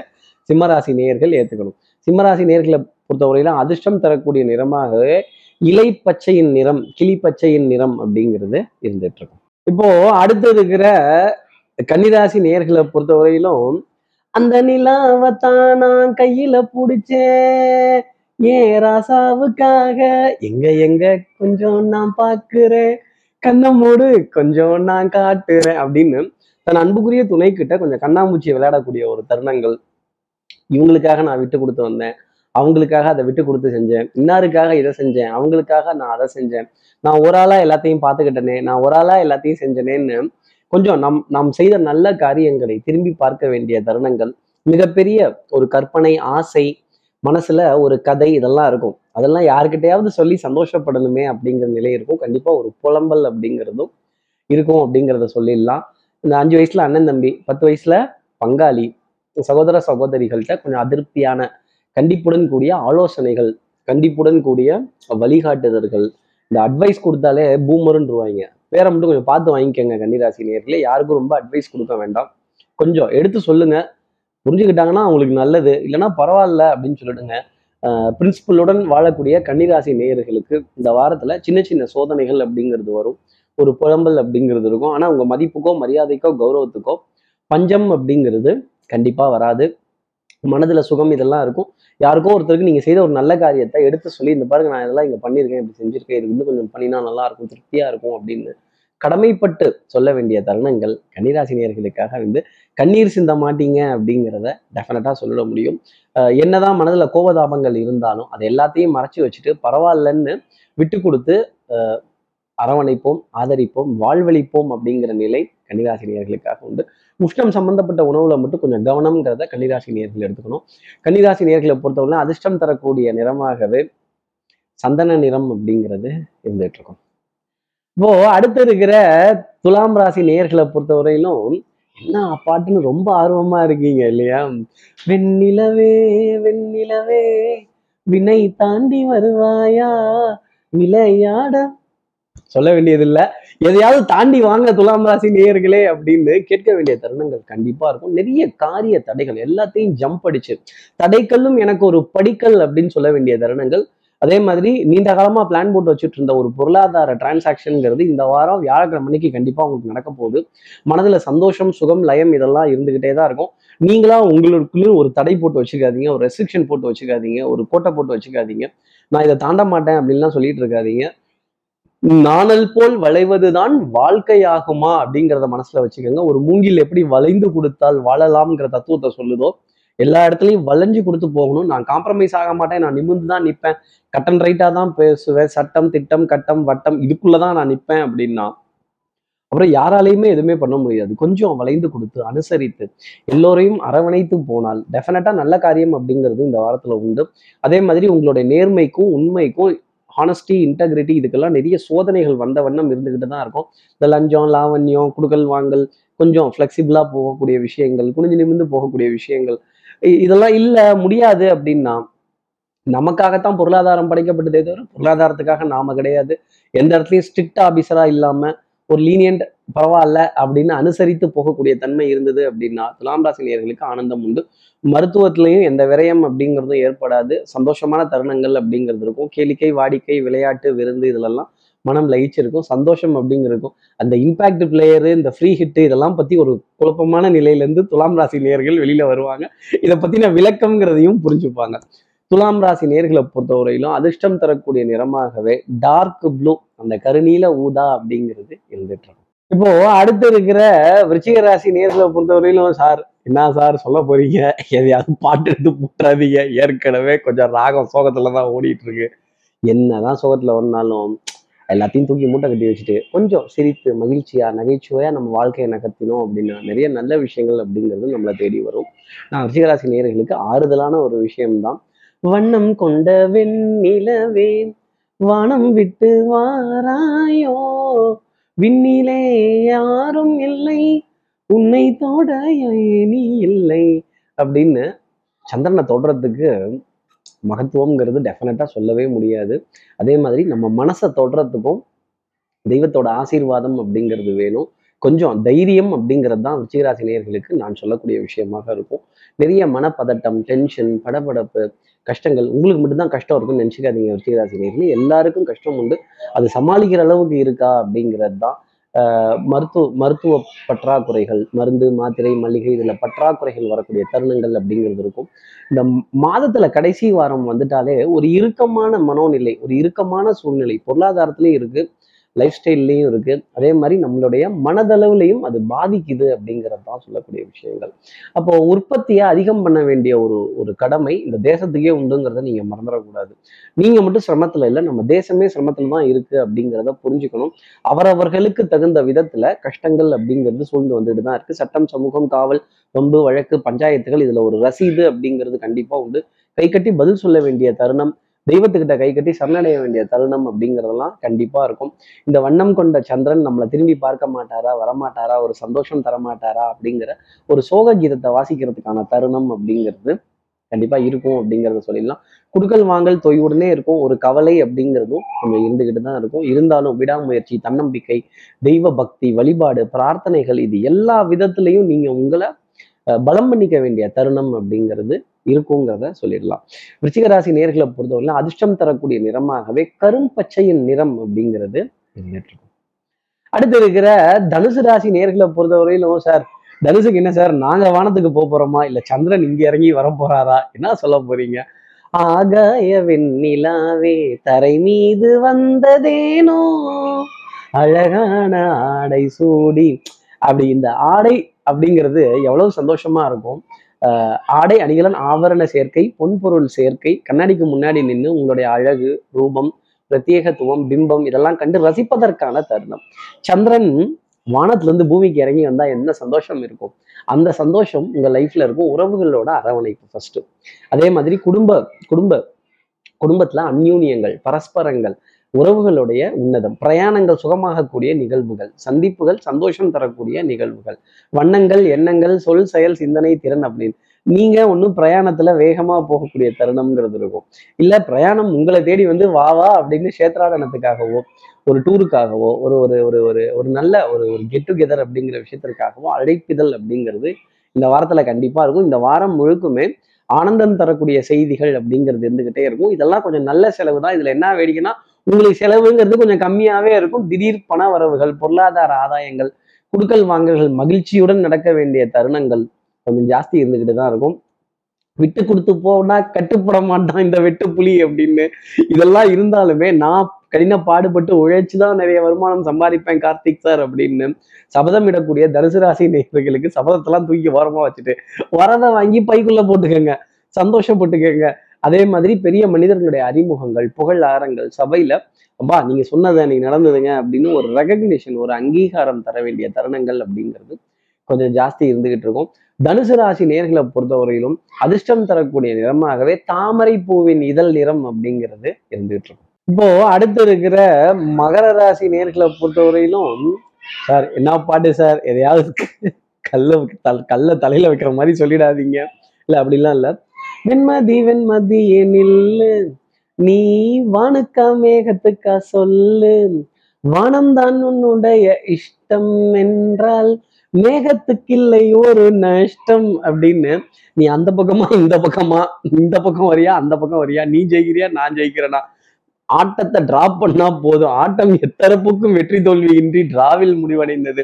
சிம்மராசி நேர்கள் ஏற்றுக்கணும் சிம்மராசி நேர்களை பொறுத்தவரையில அதிர்ஷ்டம் தரக்கூடிய நிறமாகவே இலை பச்சையின் நிறம் கிளி பச்சையின் நிறம் அப்படிங்கிறது இருந்துட்டு இருக்கும். இப்போ அடுத்து இருக்கிற கன்னிராசி நேர்களை பொறுத்தவரையிலும் அந்த நிலாவத்தான் நான் கையில புடிச்சேன். ஏன் ராசாவுக்காக எங்க எங்க கொஞ்சம் நான் பாக்குறேன். கண்ணை மூடு கொஞ்சம் நான் காட்டுறேன் அப்படின்னு தன் அன்புக்குரிய துணை கிட்ட கொஞ்சம் கண்ணாமூச்சியை விளையாடக்கூடிய ஒரு தருணங்கள் இவங்களுக்காக நான் விட்டு கொடுத்து வந்தேன். அவங்களுக்காக அதை விட்டு கொடுத்து செஞ்சேன். இன்னாருக்காக இதை செஞ்சேன். அவங்களுக்காக நான் அதை செஞ்சேன். நான் ஒரு ஆளா எல்லாத்தையும் பார்த்துக்கிட்டனே நான் ஒரு ஆளா எல்லாத்தையும் செஞ்சனேன்னு கொஞ்சம் நம் நாம் செய்த நல்ல காரியங்களை திரும்பி பார்க்க வேண்டிய தருணங்கள் மிகப்பெரிய ஒரு கற்பனை ஆசை மனசுல ஒரு கதை இதெல்லாம் இருக்கும். அதெல்லாம் யாருக்கிட்டையாவது சொல்லி சந்தோஷப்படணுமே அப்படிங்கிற நிலை இருக்கும். கண்டிப்பா ஒரு புலம்பல் அப்படிங்கிறதும் இருக்கும் அப்படிங்கிறத சொல்லிடலாம். இந்த அஞ்சு வயசுல அண்ணன் தம்பி பத்து வயசுல பங்காளி சகோதர சகோதரிகள்கிட்ட கொஞ்சம் அதிருப்தியான கண்டிப்புடன் கூடிய ஆலோசனைகள் கண்டிப்புடன் கூடிய வழிகாட்டுதல்கள். இந்த அட்வைஸ் கொடுத்தாலே பூமருன்றுவாங்க வேற மட்டும் கொஞ்சம் பார்த்து வாங்கிக்கோங்க கன்னிராசி நேர்களே யாருக்கும் ரொம்ப அட்வைஸ் கொடுக்க வேண்டாம். கொஞ்சம் எடுத்து சொல்லுங்க. புரிஞ்சுக்கிட்டாங்கன்னா அவங்களுக்கு நல்லது. இல்லைன்னா பரவாயில்ல அப்படின்னு சொல்லிடுங்க. பிரின்சிபலுடன் வாழக்கூடிய கன்னிராசி நேயர்களுக்கு இந்த வாரத்துல சின்ன சின்ன சோதனைகள் அப்படிங்கிறது வரும். ஒரு புலம்பல் அப்படிங்கிறது இருக்கும். ஆனால் உங்கள் மதிப்புக்கோ மரியாதைக்கோ கௌரவத்துக்கோ பஞ்சம் அப்படிங்கிறது கண்டிப்பாக வராது. மனதில் சுகம் இதெல்லாம் இருக்கும். யாருக்கோ ஒருத்தருக்கு நீங்கள் செய்த ஒரு நல்ல காரியத்தை எடுத்து சொல்லி இந்த பாருங்க நான் இதெல்லாம் இங்கே பண்ணியிருக்கேன் இப்படி செஞ்சுருக்கேன் இது இன்னும் கொஞ்சம் பண்ணினா நல்லா இருக்கும் திருப்தியாக இருக்கும் அப்படின்னு கடமைப்பட்டு சொல்ல வேண்டிய தருணங்கள் கன்னிராசினியர்களுக்காக வந்து கண்ணீர் சிந்த மாட்டீங்க அப்படிங்கிறத டெஃபினட்டாக சொல்லிட முடியும். என்னதான் மனதில் கோபதாபங்கள் இருந்தாலும் அதை எல்லாத்தையும் மறைச்சி வச்சுட்டு பரவாயில்லன்னு விட்டு கொடுத்து அரவணைப்போம் ஆதரிப்போம் வாழ்வழிப்போம் அப்படிங்கிற நிலை கன்னிராசினியர்களுக்காக உண்டு. உஷ்ணம் சம்பந்தப்பட்ட உணவுல மட்டும் கொஞ்சம் கவனம்ங்கிறத கன்னிராசி நேயர்கள் எடுத்துக்கணும். கன்னிராசி நேர்களை பொறுத்தவரை அதிர்ஷ்டம் தரக்கூடிய நிறமாகவே சந்தன நிறம் அப்படிங்கிறது இருந்துட்டு இருக்கும். இப்போ அடுத்து இருக்கிற துலாம் ராசி நேயர்களை பொறுத்தவரையிலும் என்ன பாட்டுன்னு ரொம்ப ஆர்வமா இருக்கீங்க இல்லையா? வெண்ணிலவே வெண்ணிலவே வினை தாண்டி வருவாயா? விளையாட சொல்ல வேண்டியதில்லை. எதையாவது தாண்டி வாங்க துலாம் ராசி நேயர்களே அப்படின்னு கேட்க வேண்டிய தருணங்கள் கண்டிப்பா இருக்கும். நிறைய காரிய தடைகள் எல்லாத்தையும் ஜம்ப் அடிச்சு தடைக்கல்லும் எனக்கு ஒரு படிக்கல் அப்படின்னு சொல்ல வேண்டிய தருணங்கள். அதே மாதிரி நீண்ட காலமா பிளான் போட்டு வச்சுட்டு இருந்த ஒரு பொருளாதார டிரான்சாக்ஷனுங்கிறது இந்த வாரம் வியாழக்கிழமை அன்னைக்கு கண்டிப்பா உங்களுக்கு நடக்க போகுது. மனதுல சந்தோஷம் சுகம் லயம் இதெல்லாம் இருந்துகிட்டே தான் இருக்கும். நீங்களா உங்களுக்குள்ள ஒரு தடை போட்டு வச்சுக்காதீங்க ஒரு ரெஸ்ட்ரிக்ஷன் போட்டு வச்சுக்காதீங்க ஒரு கோட்டை போட்டு வச்சுக்காதீங்க. நான் இதை தாண்ட மாட்டேன் அப்படின்லாம் சொல்லிட்டு இருக்காதீங்க. நாணல் போல் வளைவதுதான் வாழ்க்கையாகுமா அப்படிங்கிறத மனசுல வச்சுக்கோங்க. ஒரு மூங்கில் எப்படி வளைந்து கொடுத்தால் வாழலாம்ங்கிற தத்துவத்தை சொல்லுதோ எல்லா இடத்துலையும் வளைஞ்சு கொடுத்து போகணும். நான் காம்ப்ரமைஸ் ஆக மாட்டேன் நான் நிமிந்து தான் நிற்பேன் கட்டன் ரைட்டா தான் பேசுவேன். சட்டம் திட்டம் கட்டம் வட்டம் இதுக்குள்ளதான் நான் நிற்பேன் அப்படின்னா அப்புறம் யாராலையுமே எதுவுமே பண்ண முடியாது. கொஞ்சம் வளைந்து கொடுத்து அனுசரித்து எல்லோரையும் அரவணைத்து போனால் டெஃபினட்டாக நல்ல காரியம் அப்படிங்கிறது இந்த வாரத்துல உண்டு. அதே மாதிரி உங்களுடைய நேர்மைக்கும் உண்மைக்கும் ஹானஸ்டி இன்டெகிரிட்டி இதுக்கெல்லாம் நிறைய சோதனைகள் வந்த வண்ணம் இருந்துக்கிட்டு தான் இருக்கும். இந்த லஞ்சம் லாவண்யம் குடுக்கல் வாங்கல் கொஞ்சம் ஃப்ளெக்சிபிளாக போகக்கூடிய விஷயங்கள் குனிஞ்சு நிமிர்ந்து போகக்கூடிய விஷயங்கள். இதெல்லாம் இல்ல முடியாது அப்படின்னா நமக்காகத்தான் பொருளாதாரம் படைக்கப்பட்டதே தவிர பொருளாதாரத்துக்காக நாம கிடையாது. எந்த இடத்துலையும் ஸ்ட்ரிக்ட் ஆஃபீஸராக இல்லாம ஒரு லீனியன்ட் பரவாயில்ல அப்படின்னு அனுசரித்து போகக்கூடிய தன்மை இருந்தது அப்படின்னா துலாம் ராசி நேயர்களுக்கு ஆனந்தம் உண்டு. மருத்துவத்திலையும் எந்த விரயம் அப்படிங்கிறதும் ஏற்படாது. சந்தோஷமான தருணங்கள் அப்படிங்கிறது இருக்கும். கேளிக்கை வாடிக்கை விளையாட்டு விருந்து இதுலெல்லாம் மனம் லயிச்சிருக்கும். சந்தோஷம் அப்படிங்கிறதுக்கும் அந்த இம்பாக்ட் பிளேயரு இந்த ஃப்ரீ ஹிட்டு இதெல்லாம் பத்தி ஒரு குழப்பமான நிலையிலேருந்து துலாம் ராசி நேயர்கள் வெளியில வருவாங்க. இதை பத்தின விளக்கம்ங்கிறதையும் புரிஞ்சுப்பாங்க. துலாம் ராசி நேர்களை பொறுத்தவரையிலும் அதிர்ஷ்டம் தரக்கூடிய நிறமாகவே டார்க் ப்ளூ அந்த கருநீல ஊதா அப்படிங்கிறது இருந்துட்டு இப்போ அடுத்து இருக்கிற விருச்சிக ராசி நேர்களை பொறுத்தவரையிலும் சார் என்ன சார் சொல்ல போறீங்க? எதையாவது பாட்டு எடுத்து போட்டுறாதீங்க ஏற்கனவே கொஞ்சம் ராகம் சோகத்துல தான் ஓடிட்டு இருக்கு என்னதான் சோகத்துல ஒன்னாலும் எல்லாத்தையும் தூக்கி மூட்டை கட்டி வச்சுட்டு கொஞ்சம் சிரித்து மகிழ்ச்சியா நகைச்சுவையா நம்ம வாழ்க்கையை நகர்த்தினோம் அப்படின்னா நிறைய நல்ல விஷயங்கள் அப்படிங்கிறது நம்மளை தேடி வரும். நான் ரிஷிகராசி நேர்களுக்கு ஆறுதலான ஒரு விஷயம்தான். வண்ணம் கொண்ட வெண்ணிலவே வானம் விட்டு வாராயோ விண்ணிலே யாரும் இல்லை. உன்னை தொட நீ இல்லை. அப்படின்னு சந்திரனை தொடுறதுக்கு மகத்துவம்ங்கிறது டெஃபினட்டாக சொல்லவே முடியாது. அதே மாதிரி நம்ம மனசை தொடுறதுக்கும் தெய்வத்தோட ஆசீர்வாதம் அப்படிங்கிறது வேணும். கொஞ்சம் தைரியம் அப்படிங்கிறது தான் விருச்சிகராசி நேர்களுக்கு நான் சொல்லக்கூடிய விஷயமாக இருக்கும். நிறைய மனப்பதட்டம் டென்ஷன் படபடப்பு கஷ்டங்கள் உங்களுக்கு மட்டும்தான் கஷ்டம் இருக்குன்னு நினச்சிக்காதீங்க விருச்சிகராசி நேயர்களே. எல்லாருக்கும் கஷ்டம் உண்டு. அது சமாளிக்கிற அளவுக்கு இருக்கா அப்படிங்கிறது தான் மருத்துவ மருத்துவ பற்றாக்குறைகள் மருந்து மாத்திரை மளிகை இதில் பற்றாக்குறைகள் வரக்கூடிய தருணங்கள் அப்படிங்கிறது இருக்கும். இந்த மாதத்தில் கடைசி வாரம் வந்துட்டாலே ஒரு இறுக்கமான மனோநிலை ஒரு இறுக்கமான சூழ்நிலை பொருளாதாரத்திலையும் இருக்குது லைஃப் ஸ்டைல்லையும் இருக்கு. அதே மாதிரி நம்மளுடைய மனதளவுலையும் அது பாதிக்குது அப்படிங்கிறது தான் சொல்லக்கூடிய விஷயங்கள். அப்போ உற்பத்தியை அதிகம் பண்ண வேண்டிய ஒரு ஒரு கடமை இந்த தேசத்துக்கே உண்டுங்கிறத நீங்க மறந்துடக்கூடாது. நீங்க மட்டும் சிரமத்துல இல்லை நம்ம தேசமே சிரமத்துல தான் இருக்கு அப்படிங்கிறத புரிஞ்சுக்கணும். அவரவர்களுக்கு தகுந்த விதத்துல கஷ்டங்கள் அப்படிங்கிறது சூழ்ந்து வந்துட்டு தான் இருக்கு. சட்டம் சமூகம் காவல் வம்பு வழக்கு பஞ்சாயத்துகள் இதுல ஒரு ரசீது அப்படிங்கிறது கண்டிப்பா உண்டு. கை கட்டி பதில் சொல்ல வேண்டிய தருணம் தெய்வத்துக்கிட்ட கை கட்டி சரணடைய வேண்டிய தருணம் அப்படிங்கிறதெல்லாம் கண்டிப்பாக இருக்கும். இந்த வண்ணம் கொண்ட சந்திரன் நம்மளை திரும்பி பார்க்க மாட்டாரா வரமாட்டாரா ஒரு சந்தோஷம் தரமாட்டாரா அப்படிங்கிற ஒரு சோக கீதத்தை வாசிக்கிறதுக்கான தருணம் அப்படிங்கிறது கண்டிப்பாக இருக்கும் அப்படிங்கிறத சொல்லிடலாம். குடுக்கல் வாங்கல் தொய்வுடனே இருக்கும். ஒரு கவலை அப்படிங்கிறதும் நம்ம இருந்துகிட்டு தான் இருக்கும். இருந்தாலும் விடாமுயற்சி தன்னம்பிக்கை தெய்வ பக்தி வழிபாடு பிரார்த்தனைகள் இது எல்லா விதத்துலையும் நீங்கள் உங்களை பலம் பண்ணிக்க வேண்டிய தருணம் அப்படிங்கிறது இருக்குங்கிறத சொல்லிடலாம். விருச்சிக ராசி நேர்களை பொறுத்தவரையிலும் அதிர்ஷ்டம் தரக்கூடிய நிறமாகவே கரும்பச்சையின் நிறம் அப்படிங்கிறது இருக்கும் அடுத்து இருக்கிற தனுசு ராசி நேர்களை பொறுத்தவரையிலும் சார் தனுசுக்கு என்ன சார் நாங்க வானத்துக்கு போக போறோமா? இல்ல சந்திரன் இங்க இறங்கி வர போறாரா? என்ன சொல்ல போறீங்க? ஆகாய வெண்ணிலாவே தரை மீது வந்ததேனோ? அழகான ஆடை சூடி அப்படி இந்த ஆடை அப்படிங்கிறது எவ்வளவு சந்தோஷமா இருக்கும். ஆடை அணிகலன் ஆவரண சேர்க்கை பொன்பொருள் சேர்க்கை கண்ணாடிக்கு முன்னாடி நின்று உங்களுடைய அழகு ரூபம் பிரத்யேகத்துவம் பிம்பம் இதெல்லாம் கண்டு ரசிப்பதற்கான தருணம். சந்திரன் வானத்துல இருந்து பூமிக்கு இறங்கி வந்தா என்ன சந்தோஷம் இருக்கும்? அந்த சந்தோஷம் உங்க லைஃப்ல இருக்கும் உறவுகளோட அரவணைப்பு ஃபர்ஸ்ட் அதே மாதிரி குடும்ப குடும்ப குடும்பத்துல அந்யூன்யங்கள் பரஸ்பரங்கள் உறவுகளுடைய உன்னதம் பிரயாணங்கள் சுகமாகக்கூடிய நிகழ்வுகள் சந்திப்புகள் சந்தோஷம் தரக்கூடிய நிகழ்வுகள் வண்ணங்கள் எண்ணங்கள் சொல் செயல் சிந்தனை திறன் அப்படின்னு. நீங்க ஒன்றும் பிரயாணத்துல வேகமா போகக்கூடிய தருணம்ங்கிறது இருக்கும். இல்ல பிரயாணம் உங்களை தேடி வந்து வா வா அப்படின்னு சேத்ராடனத்துக்காகவோ ஒரு டூருக்காகவோ ஒரு ஒரு ஒரு ஒரு ஒரு நல்ல ஒரு ஒரு கெட் டுகெதர் அப்படிங்கிற விஷயத்திற்காகவோ அழைப்பிதழ் அப்படிங்கிறது இந்த வாரத்துல கண்டிப்பா இருக்கும். இந்த வாரம் முழுக்குமே ஆனந்தம் தரக்கூடிய செய்திகள் அப்படிங்கிறது இருந்துகிட்டே இருக்கும். இதெல்லாம் கொஞ்சம் நல்ல செலவு தான் இதுல என்ன வேடிக்கைன்னா உங்களுக்கு செலவுங்கிறது கொஞ்சம் கம்மியாவே இருக்கும். திடீர் பண வரவுகள் பொருளாதார ஆதாயங்கள் குடுக்கல் வாங்கல்கள் மகிழ்ச்சியுடன் நடக்க வேண்டிய தருணங்கள் கொஞ்சம் ஜாஸ்தி இருந்துக்கிட்டு தான் இருக்கும். விட்டு கொடுத்து போனா கட்டுப்பட மாட்டான் இந்த வெட்டு புலி அப்படின்னு. இதெல்லாம் இருந்தாலுமே நான் கடின பாடுபட்டு உழைச்சு தான் நிறைய வருமானம் சம்பாதிப்பேன் கார்த்திக் சார் அப்படின்னு சபதம் இடக்கூடிய தனுசு ராசி நேர்களுக்கு சபதத்தெல்லாம் தூக்கி ஓரமா வச்சுட்டு வரதை வாங்கி பைக்குள்ள போட்டுக்கோங்க. சந்தோஷப்பட்டுக்கோங்க. அதே மாதிரி பெரிய மனிதர்களுடைய அறிமுகங்கள் புகழாரங்கள் சபையில அப்பா நீங்க சொன்னதை அன்னைக்கு நடந்ததுங்க அப்படின்னு ஒரு ரெகக்னிஷன் ஒரு அங்கீகாரம் தர வேண்டிய தருணங்கள் அப்படிங்கிறது கொஞ்சம் ஜாஸ்தி இருந்துகிட்டு இருக்கும். தனுசு ராசி நேர்களை பொறுத்தவரையிலும் அதிர்ஷ்டம் தரக்கூடிய நிறமாகவே தாமரை பூவின் இதழ் நிறம் அப்படிங்கிறது இருந்துகிட்டு இருக்கும். இப்போ அடுத்து இருக்கிற மகர ராசி நேர்களை பொறுத்தவரையிலும் சார் என்ன பாட்டு சார்? எதையாவது கல்ல கல்ல தலையில வைக்கிற மாதிரி சொல்லிடாதீங்க. இல்ல அப்படிலாம் இல்ல. வெண்மதி வெண்மதி நில்லு நீ வானுக்கா மேகத்துக்கா சொல்லு. வானம்தான் உன்னுடைய இஷ்டம் என்றால் மேகத்துக்கில்லை ஒரு நஷ்டம் அப்படின்னு. நீ அந்த பக்கமா இந்த பக்கமா இந்த பக்கம் வரியா அந்த பக்கம் வரியா? நீ ஜெயிக்கிறியா நான் ஜெயிக்கிறேனா? ஆட்டத்தை டிராப் பண்ணா போதும். ஆட்டம் எத்தரப்புக்கும் வெற்றி தோல்வி இன்றி டிராவில் முடிவடைந்தது.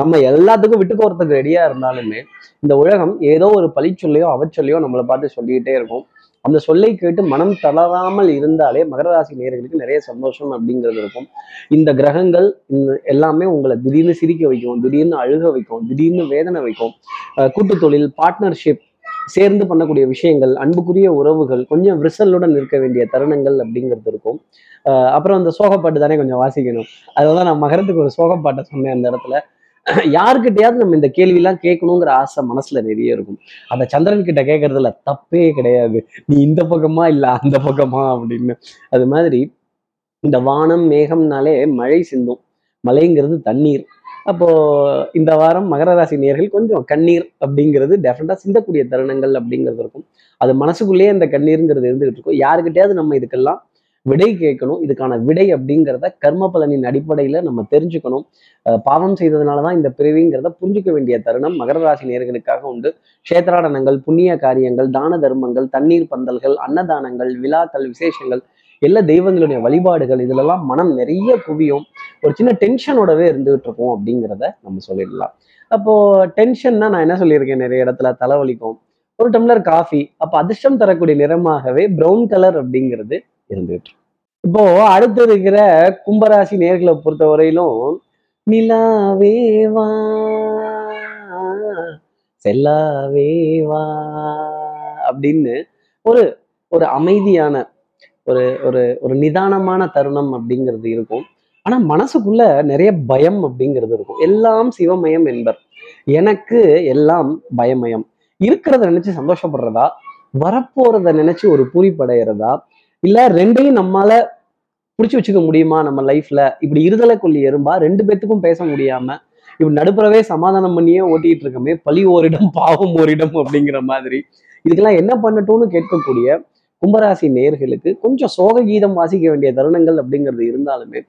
நம்ம எல்லாத்துக்கும் விட்டு போறதுக்கு ரெடியா இருந்தாலுமே இந்த உலகம் ஏதோ ஒரு பழிச்சொல்லையோ அவச்சொல்லையோ நம்மளை பார்த்து சொல்லிக்கிட்டே இருக்கும். அந்த சொல்லை கேட்டு மனம் தளராமல் இருந்தாலே மகர ராசி நேயர்களுக்கு நிறைய சந்தோஷம் அப்படிங்கிறது இருக்கும். இந்த கிரகங்கள் இந்த எல்லாமே உங்களை திடீர்னு சிரிக்க வைக்கும் திடீர்னு அழுக வைக்கும் திடீர்னு வேதனை வைக்கும். கூட்டு தொழில் பார்ட்னர்ஷிப் சேர்ந்து பண்ணக்கூடிய விஷயங்கள் அன்புக்குரிய உறவுகள் கொஞ்சம் விரிசலுடன் இருக்க வேண்டிய தருணங்கள் அப்படிங்கிறது இருக்கும். அஹ் அப்புறம் அந்த சோகப்பாட்டு தானே கொஞ்சம் வாசிக்கணும். அதுதான் நான் மகரத்துக்கு ஒரு சோகப்பாட்டை சொன்னேன் அந்த இடத்துல. யாருக்கிட்டையாவது நம்ம இந்த கேள்வியெல்லாம் கேட்கணுங்கிற ஆசை மனசுல நிறைய இருக்கும். அந்த சந்திரன் கிட்ட கேட்கறதுல தப்பே கிடையாது. நீ இந்த பக்கமா இல்ல அந்த பக்கமா அப்படின்னு. அது மாதிரி இந்த வானம் மேகம்னாலே மழை சிந்தும். மழைங்கிறது தண்ணீர். அப்போ இந்த வாரம் மகர ராசி நேர்கள் கொஞ்சம் கண்ணீர் அப்படிங்கிறது டெஃபினட்டா சிந்தக்கூடிய தருணங்கள் அப்படிங்கிறது இருக்கும். அது மனசுக்குள்ளேயே அந்த கண்ணீருங்கிறது இருந்துகிட்டு இருக்கும். யாருக்கிட்டையாவது நம்ம இதுக்கெல்லாம் விடை கேட்கணும். இதுக்கான விடை அப்படிங்கிறத கர்ம பலனின் அடிப்படையில நம்ம தெரிஞ்சுக்கணும். பாவம் செய்ததுனால தான் இந்த பிரிவிங்கிறத புரிஞ்சிக்க வேண்டிய தருணம் மகர ராசி நேர்களுக்காக உண்டு. கஷேத்ராடனங்கள் புண்ணிய காரியங்கள் தான தர்மங்கள் தண்ணீர் பந்தல்கள் அன்னதானங்கள் விழாக்கள் விசேஷங்கள் எல்லா தெய்வங்களுடைய வழிபாடுகள் இதுலெல்லாம் மனம் நிறைய குவியும். ஒரு சின்ன டென்ஷனோடவே இருந்துகிட்டு இருக்கும் அப்படிங்கிறத நம்ம சொல்லிடலாம். அப்போ டென்ஷன்னா நான் என்ன சொல்லியிருக்கேன்? நிறைய இடத்துல தலைவலிக்கும். ஒரு டம்ளர் காஃபி அப்போ அதிர்ஷ்டம் தரக்கூடிய நிறமாகவே பிரவுன் கலர் அப்படிங்கிறது இருந்துகிட்டு இப்போ அடுத்து இருக்கிற கும்பராசி நேர்களை பொறுத்த வரையிலும் நிலாவேவா செல்லாவேவா அப்படின்னு ஒரு ஒரு அமைதியான ஒரு ஒரு ஒரு நிதானமான தருணம் அப்படிங்கிறது இருக்கும். ஆனா மனசுக்குள்ள நிறைய பயம் அப்படிங்கிறது இருக்கும். எல்லாம் சிவமயம் என்பர். எனக்கு எல்லாம் பயமயம். இருக்கிறத நினைச்சு சந்தோஷப்படுறதா? வரப்போறத நினைச்சு ஒரு பூரிப்படைகிறதா இல்ல ரெண்டையும் நம்மால புடிச்சு வச்சுக்க முடியுமா நம்ம லைஃப்ல? இப்படி இருதலை கொல்லி எறும்பா ரெண்டு பேத்துக்கும் பேச முடியாம இப்படி நடுப்புறவே சமாதானம் பண்ணியே ஓட்டிட்டு இருக்கமே பழி ஓரிடம் பாவம் ஓரிடம் அப்படிங்கிற மாதிரி. இதுக்கெல்லாம் என்ன பண்ணட்டும்னு கேட்கக்கூடிய கும்பராசி நேர்களுக்கு கொஞ்சம் சோக கீதம் வாசிக்க வேண்டிய தருணங்கள் அப்படிங்கிறது இருந்தாலுமே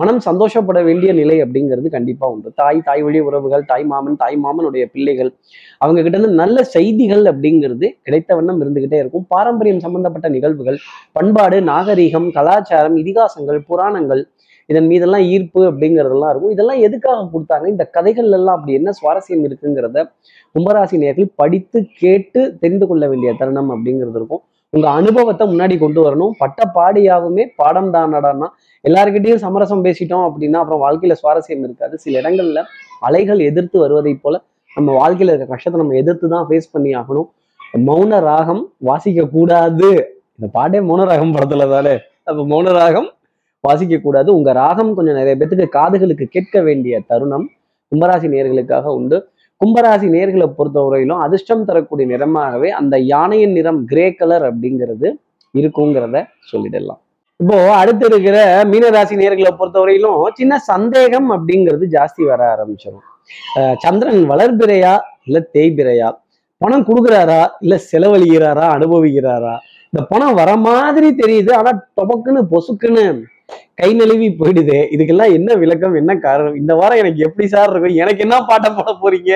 மனம் சந்தோஷப்பட வேண்டிய நிலை அப்படிங்கிறது கண்டிப்பாக உண்டு. தாய் தாய் வழி உறவுகள் தாய் மாமன் தாய் மாமனுடைய பிள்ளைகள் அவங்க கிட்ட இருந்து நல்ல செய்திகள் அப்படிங்கிறது கிடைத்த வண்ணம் இருந்துகிட்டே இருக்கும். பாரம்பரியம் சம்பந்தப்பட்ட நிகழ்வுகள் பண்பாடு நாகரீகம் கலாச்சாரம் இதிகாசங்கள் புராணங்கள் இதன் மீதெல்லாம் ஈர்ப்பு அப்படிங்கிறதெல்லாம் இருக்கும். இதெல்லாம் எதுக்காக கொடுத்தாங்க? இந்த கதைகள் எல்லாம் அப்படி என்ன சுவாரஸ்யம் இருக்குங்கிறத கும்பராசி நேர்கள் படித்து கேட்டு தெரிந்து கொள்ள வேண்டிய தருணம் அப்படிங்கிறது இருக்கும். உங்க அனுபவத்தை முன்னாடி கொண்டு வரணும். பட்ட பாடியாகவுமே பாடம் தானடானா எல்லாருக்கிட்டையும் சமரசம் பேசிட்டோம் அப்படின்னா அப்புறம் வாழ்க்கையில சுவாரஸ்யம் இருக்காது. சில இடங்கள்ல அலைகள் எதிர்த்து வருவதை போல நம்ம வாழ்க்கையில இருக்க கஷ்டத்தை நம்ம எதிர்த்து தான் ஃபேஸ் பண்ணி ஆகணும். மௌன ராகம் வாசிக்க கூடாது. இந்த பாட்டே மௌன ராகம் படத்துல தானே? அப்ப மௌன ராகம் வாசிக்க கூடாது. உங்க ராகம் கொஞ்சம் நிறைய பேத்துக்கு காதுகளுக்கு கேட்க வேண்டிய தருணம் கும்பராசி நேர்களுக்காக உண்டு. கும்பராசி நேர்களை பொறுத்தவரையிலும் அதிர்ஷ்டம் தரக்கூடிய நிறமாகவே அந்த யானையின் நிறம் கிரே கலர் அப்படிங்கிறது இருக்குங்கிறத சொல்லிடலாம். இப்போ அடுத்து இருக்கிற மீனராசி நேர்களை பொறுத்தவரையிலும் சின்ன சந்தேகம் அப்படிங்கிறது ஜாஸ்தி வர ஆரம்பிச்சிடும் சந்திரன் வளர்பிறையா இல்ல தேய்பிறையா? பணம் கொடுக்குறாரா இல்ல செலவழிகிறாரா அனுபவிக்கிறாரா? இந்த பணம் வர மாதிரி தெரியுது ஆனா டொபக்குன்னு பொசுக்குன்னு கை நழுவி போயிடுது. இதுக்கெல்லாம் என்ன விளக்கம் என்ன காரணம்? இந்த வாரம் எனக்கு எப்படி சார் இருக்கும்? எனக்கு என்ன பாட்டம் போட போறீங்க?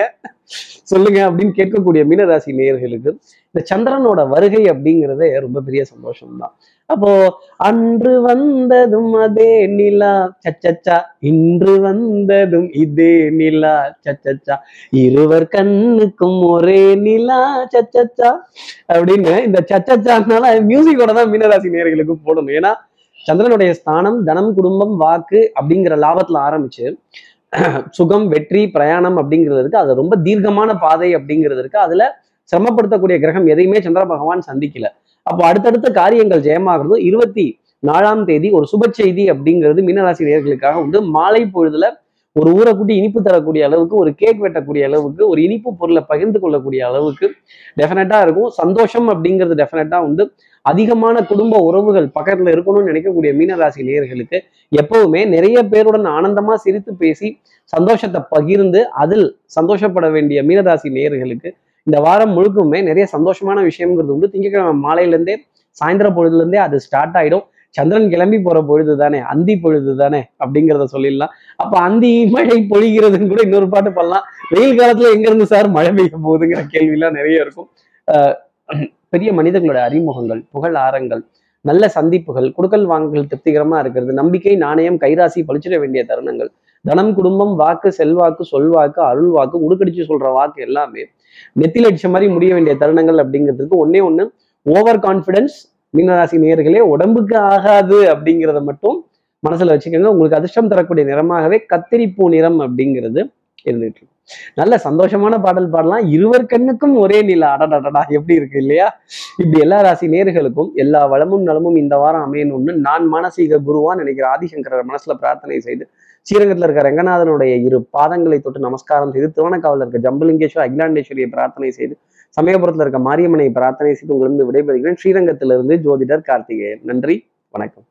சொல்லுங்க அப்படின்னு கேட்கக்கூடிய மீனராசி நேயர்களுக்கு இந்த சந்திரனோட வருகை அப்படிங்கிறதே ரொம்ப பெரிய சந்தோஷம்தான். அப்போ அன்று வந்ததும் அதே நிலா சச்சச்சா. இன்று வந்ததும் இதே நிலா சச்சச்சா. இருவர் கண்ணுக்கும் ஒரே நிலா சச்சச்சா. அப்படின்னு இந்த சச்சச்சானால மியூசிக்கோட தான் மீனராசி நேயர்களுக்கு போடணும். ஏன்னா சந்திரனுடைய ஸ்தானம் தனம் குடும்பம் வாக்கு அப்படிங்கிற லாபத்துல ஆரம்பிச்சு சுகம் வெற்றி பிரயாணம் அப்படிங்கிறதுக்கு அது ரொம்ப தீர்க்கமான பாதை அப்படிங்கிறதுக்கு அதுல சிரமப்படுத்தக்கூடிய கிரகம் எதையுமே சந்திர பகவான் சந்திக்கல. அப்போ அடுத்தடுத்த காரியங்கள் ஜெயமாகிறது. இருபத்தி நாலாம் தேதி ஒரு சுப செய்தி அப்படிங்கிறது மீனராசி நேர்களுக்காக உண்டு. மாலை பொழுதுல ஒரு ஊரை கூட்டி இனிப்பு தரக்கூடிய அளவுக்கு ஒரு கேக் வெட்டக்கூடிய அளவுக்கு ஒரு இனிப்பு பொருளை பகிர்ந்து கொள்ளக்கூடிய அளவுக்கு டெஃபினட்டா இருக்கும். சந்தோஷம் அப்படிங்கிறது டெஃபினட்டா உண்டு. அதிகமான குடும்ப உறவுகள் பக்கத்துல இருக்கணும்னு நினைக்கக்கூடிய மீனராசி நேயர்களுக்கு எப்பவுமே நிறைய பேருடன் ஆனந்தமா சிரித்து பேசி சந்தோஷத்தை பகிர்ந்து அதில் சந்தோஷப்பட வேண்டிய மீனராசி நேயர்களுக்கு இந்த வாரம் முழுக்குமே நிறைய சந்தோஷமான விஷயங்கிறது உண்டு. திங்கக்கிழமை மாலையிலேருந்தே சாயந்தர பொழுதுல இருந்தே அது ஸ்டார்ட் ஆயிடும். சந்திரன் கிளம்பி போற பொழுது தானே அந்தி பொழுது தானே அப்படிங்கிறத சொல்லிடலாம். அப்ப அந்தி மழை பொழிகிறதுன்னு கூட இன்னொரு பாட்டு பண்ணலாம் வெயில் காலத்துல எங்க இருந்து சார் மழை பெய்ய போகுதுங்கிற கேள்விலாம் நிறைய இருக்கும். பெரிய மனிதர்களோட அறிமுகங்கள் புகழ் ஆரங்கள் நல்ல சந்திப்புகள் குடுக்கல் வாங்கல் திருப்திகரமா இருக்கிறது நம்பிக்கை நாணயம் கைராசி பழிச்சிட வேண்டிய தருணங்கள் தனம் குடும்பம் வாக்கு செல்வாக்கு சொல்வாக்கு அருள் வாக்கு உடுக்கடிச்சு சொல்ற வாக்கு எல்லாமே நெத்தில அடிச்ச மாதிரி முடிய வேண்டிய தருணங்கள் அப்படிங்கிறதுக்கு ஒன்னே ஒண்ணு ஓவர் கான்ஃபிடன்ஸ் மீனராசி நேயர்களே உடம்புக்கு ஆகாது அப்படிங்கிறத மட்டும் மனசுல வச்சுக்கோங்க. உங்களுக்கு அதிர்ஷ்டம் தரக்கூடிய நிறமாகவே கத்திரிப்பூ நிறம் அப்படிங்கிறது இருந்துட்டு நல்ல சந்தோஷமான பாடல் பாடலாம். இருவர் கண்ணுக்கும் ஒரே நிலா. அடடடடா எப்படி இருக்கு இல்லையா? இப்படி எல்லா ராசி நேர்களுக்கும் எல்லா வளமும் நலமும் இந்த வாரம் அமையணும்னு நான் மானசீக குருவா நினைக்கிற ஆதிசங்கரர் மனசுல பிரார்த்தனை செய்து ஸ்ரீரங்கத்துல இருக்க ரங்கநாதனுடைய இரு பாதங்களை தொட்டு நமஸ்காரம் செய்து திருவண்ணக்காவில் இருக்க ஜம்பலிங்கேஸ்வர் அகிலாண்டேஸ்வரியை பிரார்த்தனை செய்து சமயபுரத்துல இருக்க மாரியம்மனை பிரார்த்தனை செய்து உங்களிருந்து விடைபெறுகிறேன். ஸ்ரீரங்கத்திலிருந்து ஜோதிடர் கார்த்திகேயன். நன்றி வணக்கம்.